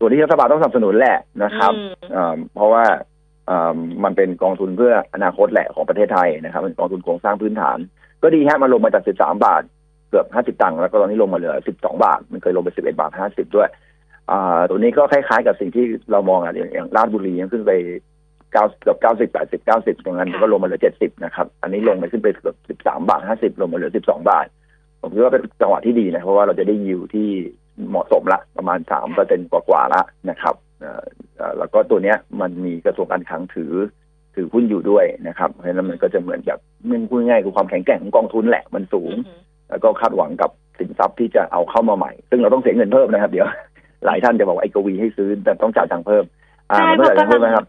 ตัวที่รัฐบาลต้องสนับสนุนแหละนะครับอืมอ่าเพราะว่าอ่า มันเป็นกองทุนเพื่ออนาคตแหละของประเทศไทยนะครับเป็นกองทุนโครงสร้างพื้นฐาน ก็ดีฮะมันลงมาจาก 13 บาท เกือบ 50 ตังค์แล้วก็ตอนนี้ลงมาเหลือ 12 บาท มันเคยลงไป 11 บาท 50 ด้วยตัวนี้ก็คล้ายๆกับสิ่งที่เรามองอะอย่างอย่างราชบุรียังขึ้นไปเก้าเกือบเก้าสิบแปดสิบเก้าสิบตรงนั้นก็ลงมาเหลือเจ็ดสิบนะครับ อันนี้ลงไปขึ้นไปเกือบสิบสามบาทห้าสิบลงมาเหลือสิบสองบาท ผมคิดว่าเป็นจังหวะที่ดีนะ เพราะว่าเราจะได้ยิวที่เหมาะสมละ ประมาณสามเปอร์เซ็นต์กว่าๆละนะครับ แล้วก็ตัวเนี้ยมันมีกระทรวงการคลังถือถือหุ้นอยู่ด้วยนะครับ เพราะฉะนั้นมันก็จะเหมือนแบบมันพูดง่ายๆคือความแข็งแกร่งของกองทุนแหละมันสูงอือฮึแล้วก็คาดหวังกับสินทรัพย์ที่จะเอาเข้ามาใหม่ ซึ่งเราต้องเสียเงินเพิ่มนะครับ เดี๋ยว หลายท่านจะบอกว่าไอ้กวีให้ซื้อแต่ต้องจ่ายตังค์เพิ่ม อ่าใช่มันไม่จ่ายตังค์เพิ่มเพราะกำลังนะครับ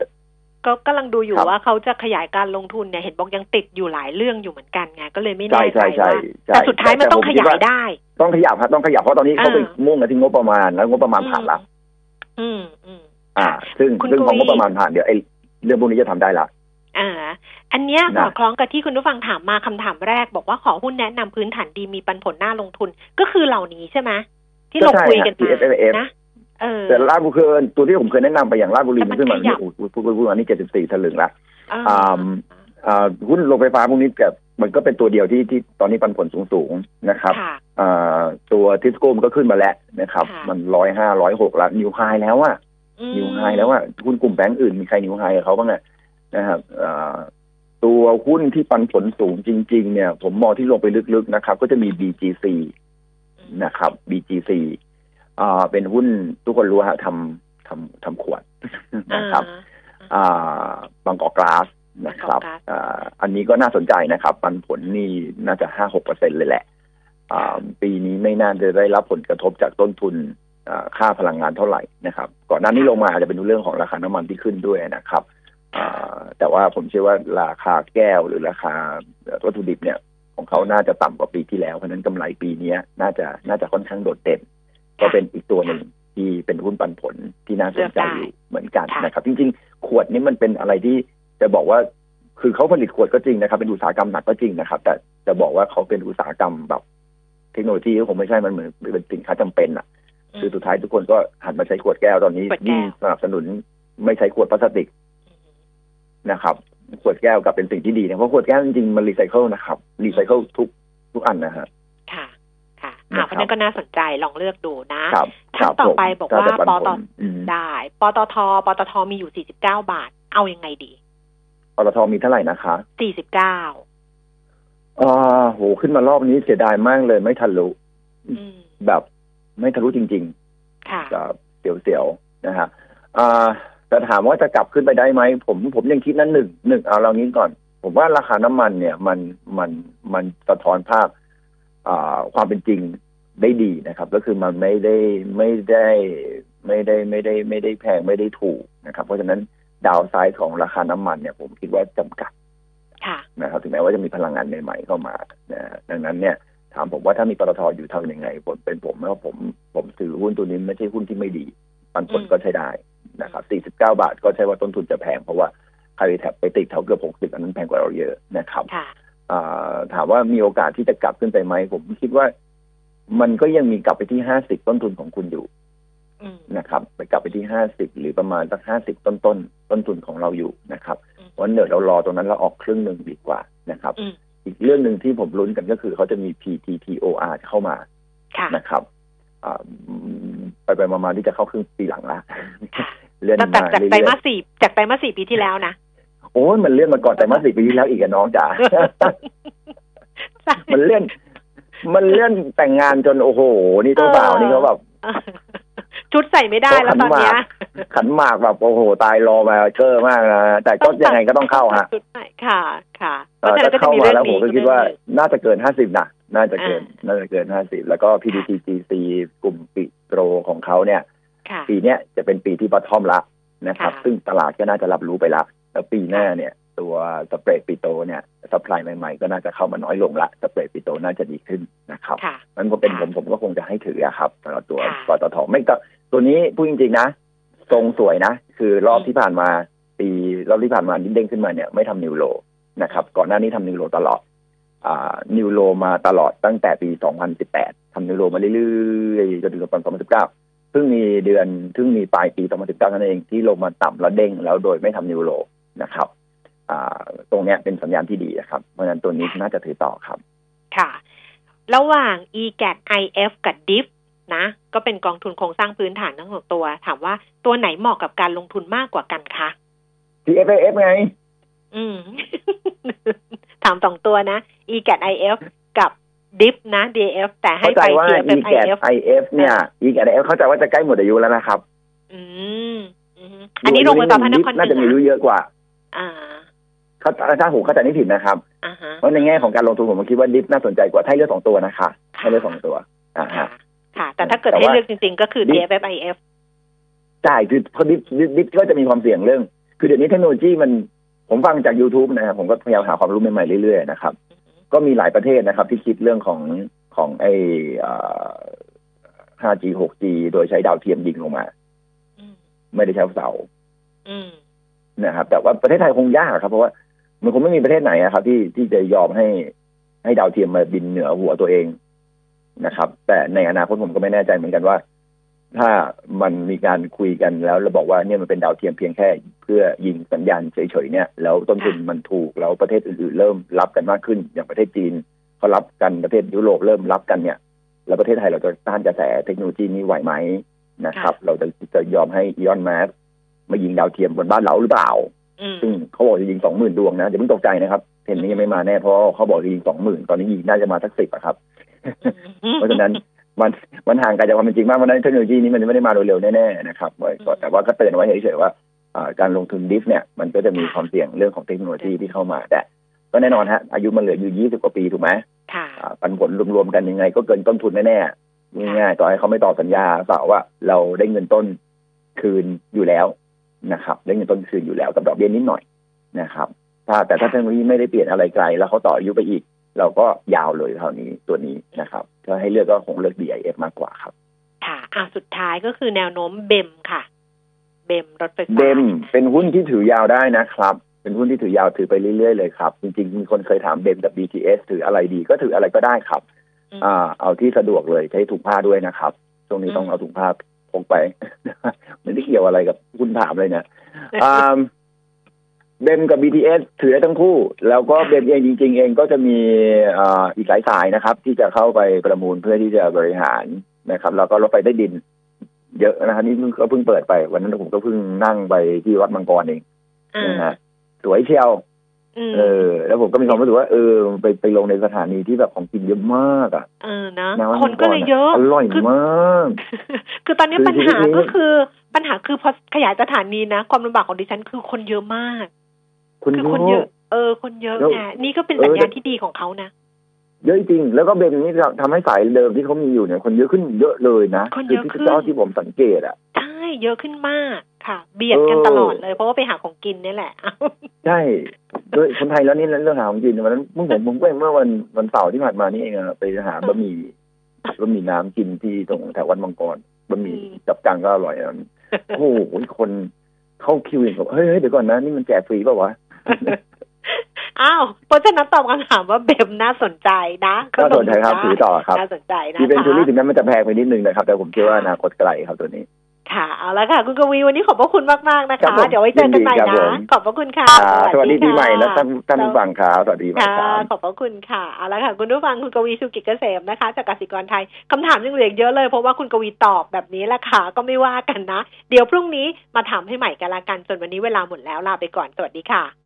ก็กำลังดูอยู่ครับว่าเขาจะขยายการลงทุนเนี่ยเห็นบอกยังติดอยู่หลายเรื่องอยู่เหมือนกันไงก็เลยไม่ใช่แน่ใจใช่ใช่ว่าใช่แต่สุดท้ายมันต้องผขคิยายว่ได้ ต้องขยับครับต้องขยับเพราะตอนนี้เขาไปอ่ามุ่งกันที่งบประมาณแล้วงบประมาณผ่านละ อืมอืมอ่า ซึ่งคุณซึ่งพอกวีงบประมาณผ่านเดี๋ยวไอ้เรื่องพวกนี้จะทำได้ละอ่า อันเนี้ยนะสอดคล้องกับที่คุณผู้ฟังถามมาคำถามแรก บอกว่าขอหุ้นแนะนำพื้นฐานดีมีปันผลน่าลงทุนก็คือเหล่านี้ใช่ไหมที่เราคุยกันมาก็ใช่ฮะ TFFF นะเออแต่ราชบุรีตัวที่ผมเคยแนะนำไปอย่างราชบุรีแต่มัมันนขึ้นมาขยับโอ้โหพูดพูดพูดอันนี้เจ็ดสิบสี่สลึงละอ่าอ่าอ่าหุ้นโรงไฟฟ้าพวกนี้กับ มันก็เป็นตัวเดียวที่ที่ตอนนี้ปันผลสูงสูงๆนะครับค่ะอ่าตัวทิสโก้มันก็ขึ้นมาแล้วนะครับค่ะมันร้อยห้าร้อยหกแล้วนิวไฮแล้วอะอืมนิวไฮแล้วอะหุ้นกลุ่มแบงก์อื่นมีใครนิวไฮกับเขาบ้างอะนะครับอ่าตัวหุ้นที่ปันผลสูงจริง ๆ เนี่ย ผมมองที่ลงไปลึกๆนะครับ ก็จะมี BGC นะครับ BGC อ่าเป็นหุ้นทุกคนรู้ฮะทำทำทำขวดนะครับ อ่าบางกอกกลาส นะครับบางกอกกลาสอ่าอันนี้ก็น่าสนใจนะครับปันผลนี่น่าจะห้าหกเปอร์เซ็นเลยแหละอ่าปีนี้ไม่น่าจะได้รับผลกระทบจากต้นทุนอ่าค่าพลังงานเท่าไหร่นะครับ ก่อนหน้านี้ลงมาอาจจะเป็นเรื่องของราคาน้ำมันที่ขึ้นด้วยนะครับอ่าแต่ว่าผมเชื่อว่าราคาแก้วหรือราคาวัตถุดิบเนี่ย ของเขาน่าจะต่ำกว่าปีที่แล้วเพราะฉะนั้นกำไรปีนี้น่าจะน่าจะค่อนข้างโดดเด่น ก็เป็นอีกตัวหนึ่งที่เป็นหุ้นปันผลที่น่าสนใจอยู่เหมือนกันนะครับ จริงๆ ขวดนี้มันเป็นอะไรที่ จะบอกว่าคือเขาผลิตขวดก็จริงนะครับ เป็นอุตสาหกรรมหนักก็จริงนะครับ แต่จะบอกว่าเขาเป็นอุตสาหกรรมแบบ เทคโนโลยีก็คงไม่ใช่มันเหมือนเป็นสินค้าจำเป็นอะ คือสุดท้ายทุกคนก็หันมาใช้ขวดแก้วตอนนี้ขวดแก้วยิ่งสนับสนุนไม่ใช้ขวดพลาสติกนะครับขวดแก้วกลับเป็นสิ่งที่ดีนะเพราะขวดแก้วจริงๆมันรีไซเคิลนะครับรีไซเคิลทุกทุกอันนะฮะค่ะ ค่ะนะครัอ่าบเพราะฉะนั้นก็น่าสนใจลองเลือกดูนะครับคท่านรับต่อผมไปบอกถ้ว่าจะปันปผตลอืมได้ปตทปตทมีอยู่49บาท เอายังไงดี ปตทมีเท่าไหร่นะคะ49อ่าโหขึ้นมารอบนี้เสียดายมากเลยไม่ทะลุอืมแบบไม่ทะลุจริงค่ะๆกับเสียวๆนะฮะอ่าแต่ถามว่าจะกลับขึ้นไปได้ไหมผมผมยังคิดนั้นหนึ่งหนึ่งเอาเรางี้ก่อน ผมว่าราคาน้ำมันเนี่ย มันมันมันสะท้อนภาพอ่าความเป็นจริงได้ดีนะครับ ก็คือมันไม่ได้ไม่ได้ ไม่ได้ไม่ได้ไม่ได้แพงไม่ได้ถูกนะครับ เพราะฉะนั้น ดาวไซด์ของราคาน้ำมันเนี่ยผมคิดว่าจำกัดค่ะนะครับถึงแม้ว่าจะมีพลังงานใหม่ๆเข้ามานะฮะดังนั้นเนี่ย ถามผมว่าถ้ามีปตทอยู่ทำยังไงผมเป็นผมว่าผมผมซื้อหุ้นตัวนี้ไม่ใช่หุ้นที่ไม่ดีปันผลอืมก็ใช้ได้นะครับ49 บาทก็ใช่ว่าต้นทุนจะแพงเพราะว่าคาริแท็บไปติดแถวเกือบ60อันนั้นแพงกว่าเราเยอะนะครับค่ะอ่าถามว่ามีโอกาสที่จะกลับขึ้นไปไหมผมคิดว่า มันก็ยังมีกลับไปที่50ต้นทุนของคุณอยู่อืม นะครับ ไปกลับไปที่50หรือประมาณสัก50ต้นต้นๆต้นทุนของเราอยู่นะครับอืมวันเดี๋ยวเรารอตรงนั้นเราออกครึ่งหนึ่งดีกว่านะครับอืมอีกเรื่องหนึ่งที่ผมลุ้นกันก็คือเขาจะมี PTTOR เข้ามาค่ะนะครับอ่าไปไปๆมาๆที่จะเข้าครึ่งปีหลังละค่ะเลื่อนแต่มาจากจากเรื่ไตรอยมาสสี่จากไตรมาสสี่ปีที่แล้วนะๆโอ้ยมันเลื่อนมาก่อนแต่มาสสี่ปีที่แล้วอีกอะน้องจ๋ามันเลื่อน มันเลื่อนแต่งงานจนโอ้โห นี่เจ้าบ่าวนี่เขาแบบ ชุดใส่ไม่ได้แล้วตอนเนี้ยขันหมากแบบโอ้โหตายรอมาเกอร์มากนะแต่ก็ยังไงก็ต้องเข้าฮะชุดใหม่ค่ะค่ะเอ่อพระฉะถ้าเข้ามาแล้วผมก็คิดว่าเรื่องนี้น่าจะเกินห้าสิบนะน่าจะเกินอ่าน่าจะเกินห้าสิบแล้วก็ PDTGC กลุ่มปิโตรของเขาเนี่ยค่ะปีเนี้ยจะเป็นปีที่บอททอมละนะครับค่ะซึ่งตลาดก็น่าจะรับรู้ไปละแล้วปีหน้าเนี่ยตัวสเปรดปิโตเนี่ยสป라이ใหม่ๆ ก็น่าจะเข้ามาน้อยลงละสเปรดปิโตน่าจะดีขึ้นนะครับค่ะมันก็เป็นผค่ะมผมก็คงจะให้ถืออะครับสำหรับตัวค่ะปตทไม่ก็ ตัวนี้พูดจริงๆนะทรงสวยนะ คือรอบอืมที่ผ่านมา ปีรอบที่ผ่านมาดิ้นเด้งขึ้นมาเนี่ยไม่ทำนิวโลนะครับ ก่อนหน้านี้ทำนิวโลตลอดอ่านิวโลมาตลอดตั้งแต่ปี 2018 ทำนิวโลมาเรื่อยๆจนถึงปี2019เพิ่งมีเดือนเพิ่งมีปลายปี 2019นั่นเองที่ลงมาต่ำแล้วเด้งแล้วโดยไม่ทำนิวโลนะครับอ่าตรงเนี้ยเป็นสัญญาณที่ดีนะครับ เพราะฉะนั้นตัวนี้น่าจะถือต่อครับ ค่ะ ระหว่าง e g a t IF กับ DIF นะ ก็เป็นกองทุนโครงสร้างพื้นฐานทั้งสองตัว ถามว่าตัวไหนเหมาะกับการลงทุนมากกว่ากันคะ TFAF ไง อืม ถามสองตัวนะ e g a t IF กับ DIF นะ DF แต่ให้เข้าใจไปว่า TFF e g a t IF IF เนี่ย e g a t IF เข้าใจว่าจะใกล้หมดอายุแล้วนะครับ อืมอืมอันนี้โรงพยาบาลพระนครเหน่าจะมีนือายุอเยอะกว่า อ่าเขาถ้าผมเข้าใจไม่ผิดนะครับอ่าฮะเพราะในแง่ของการลงทุนผมคิดว่าดิฟน่าสนใจกว่าถ้าให้เลือกสองตัวนะคะให้เลือกสองตัว อ่าค่ะฮะ ค่ะ แต่ถ้าเกิดแต่ให้ว่าเลือกจริง ๆ ก็คือ DIF TFF IF ใช่คือเพราะดิฟดิฟดิฟก็จะมีความเสี่ยงเรื่อง คือเดี๋ยวนี้เทคโนโลยีมันผมฟังจาก YouTube นะครับผมก็พยายามหาความรู้ใหม่ๆเรื่อยๆนะครับ ก็มีหลายประเทศนะครับ ที่คิดเรื่องของของไอ้เอ่อ 5G 6G โดยใช้ดาวเทียมยิงลงมาอืมไม่ได้ใช้เสาอืมนะครับ แต่ว่าประเทศไทยคงยากครับ เพราะว่ามันคงไม่มีประเทศไหนอะครับ ที่ที่จะยอมให้ให้ดาวเทียมมาบินเหนือหัวตัวเอง นะครับ แต่ในอนาคตผมก็ไม่แน่ใจเหมือนกันว่า ถ้ามันมีการคุยกันแล้วเราบอกว่าเนี่ยมันเป็นดาวเทียมเพียงแค่ เพื่อยิงสัญญาณเฉยๆเนี่ย แล้วต้นทุนมันถูกแล้วประเทศอื่นๆเริ่มรับกันมากขึ้น อย่างประเทศจีนเขารับกันประเทศยุโรปเริ่มรับกันเนี่ย แล้วประเทศไทยเราจะต้านกระแสเทคโนโลยีนี้ไหวไหมนะครับ เราจะจะยอมให้อีออนแมสมายิงดาวเทียมบนบ้านเราหรือเปล่าซึ่งเขาบอกจะยิงสองหมื่นดวงนะอย่าเพิ่งตกใจนะครับเทนนี้ยังไม่มาแน่เพราะเขาบอกจะยิงสองหมื่นตอนนี้ยิงน่าจะมาสักสิบอะครับ เพราะฉะนั้นมันมันห่างไกลจากความเป็นจริงมากเพราะฉะนั้นเทคโนโลยีนี้มันไม่ได้มาโดยเร็วแน่ๆนะครับไว้ก็แต่ว่าก็เตือนไว้เฉยๆว่าอ่าการลงทุนดิฟเนี่ยมันก็จะมีความเสี่ยงเรื่องของเทคโนโลยีที่เข้ามาแต่ก็แน่นอนฮะอายุมันเหลืออยู่ยี่สิบกว่าปีถูกไหมค่ะอ่าปันผลรวมๆกันยังไง ก็เกินต้นทุนแน่ๆง่ายๆต่อให้เขาไม่ต่อสัญญาเปล่าว่าเราได้เงินต้นคืนอยู่แล้วนะครับได้เงินต้นคืนอยู่แล้วกับดอกเบี้ยนิดหน่อยนะครับ ถ้าแต่ถ้าเทคโนโลยีไม่ได้เปลี่ยนอะไรไกล แล้วเขาต่ออายุไปอีก เราก็ยาวเลยเท่านี้ตัวนี้นะครับถ้าให้เลือกก็คงเลือก DIF มากกว่าครับ ค่ะอะสุดท้ายก็คือแนวโน้มเบมค่ะ เบมรถไฟฟ้าเบมเป็นหุ้นที่ถือยาวได้นะครับ เป็นหุ้นที่ถือยาวถือไปเรื่อยๆเลยครับ จริงๆ มีคนเคยถามเบมกับ BTS ถืออะไรดีก็ถืออะไรก็ได้ครับอืมอ่า เอาที่สะดวกเลยใช้ถุงผ้าด้วยนะครับช่วงนี้ต้องอืมเอาถุงผ้าพกไปไม่ได้เกี่ยวอะไรกับคุณถามเลยเนี่ยอ่า เบมกับ BTS ถือได้ทั้งคู่ แล้วก็เบมเองจริง ๆ เองก็จะมีอ่าอีกหลายสายนะครับ ที่จะเข้าไปประมูลเพื่อที่จะบริหารนะครับ แล้วก็รถไฟใต้ดิน เยอะนะครับนี่เพิ่งก็เพิ่งเปิดไปวันนั้นผมก็เพิ่งนั่งไปที่วัดมังกรเองอ่านะฮะสวยเชียวอืมเออ แล้วผมก็มีความรู้สึกว่าเออไปไปลงในสถานีที่แบบของกินเยอะมากอะเออนะนะวัดคนก็เลยเยอะอร่อยคือมากคือตอนนี้คือปัญหาชีวิตนี้ก็คือปัญหาคือพอขยายสถานีนะ ความลำบากของดิฉันคือคนเยอะมาก คุณคือคนเยอะ เออ คนเยอะแล้วไงนี่ก็เป็นเออสัญญาณที่ดีของเขานะเยอะจริง แล้วก็เบนนี่ทำให้สายเดิมที่เขามีอยู่เนี่ย คนเยอะขึ้นเยอะเลยนะคนเยอะที่ขึ้นเจ้าที่ผมสังเกตอะใช่เยอะขึ้นมากค่ะ เบียดกันเออตลอดเลย เพราะว่าไปหาของกินนี่แหละใช่ด้วยคนไทยแล้วนี่เรื่องหาของกินวันนั้นเมื่อผมผมไปเมื่อวันวันเสาร์ที่ผ่านมานี่เองอะไปหาบะหมี่บะหมี่น้ำกินที่ตรงแถววัดมังกรบะหมี่อืมจับกังก็อร่อยอะโอ้โหคนเข้าคิวเองแบบเฮ้ยเฮ้ยเดี๋ยวก่อนนะนี่มันแจกฟรีเปล่าวะ อ้าวเพราะฉะนั้นตอบคำถามว่าเบมน่าสนใจนะน่าสนใจครับถือต่อครับน่าสนใจนะที่เป็นคะทูรี่ถึงแม้มันจะแพงไปนิดนึงนะครับ แต่ผมเชื่อว่าอนาคตไกลครับตัวนี้ค่ะเอาละค่ะ คุณกวีวันนี้ขอบพระคุณมาก ๆ นะครัคะบผมเดี๋ยวไว้เจอกันใหม่ยินดีครับนะผมขอบพระคุณค่ะครับสวัสดีปีใหม่นะท่านท่านผู้สวัสดีฟังครับสวัสดีปีใหม่ค่ะครับขอบพระคุณค่ะเอาละค่ะ คุณผู้ฟังคุณกวีสุกิจเกษมนะคะ จากกสิกรไทยคำถามยังเหลืออีกเยอะเลยเพราะว่าคุณกวีตอบแบบนี้แหละค่ะ ก็ไม่ว่ากันนะ เดี๋ยวพรุ่งนี้มาถามให้ใหม่กันละกันส่วนวันนี้เวลาหมดแล้วลาไปก่อนสวัสดีค่ะ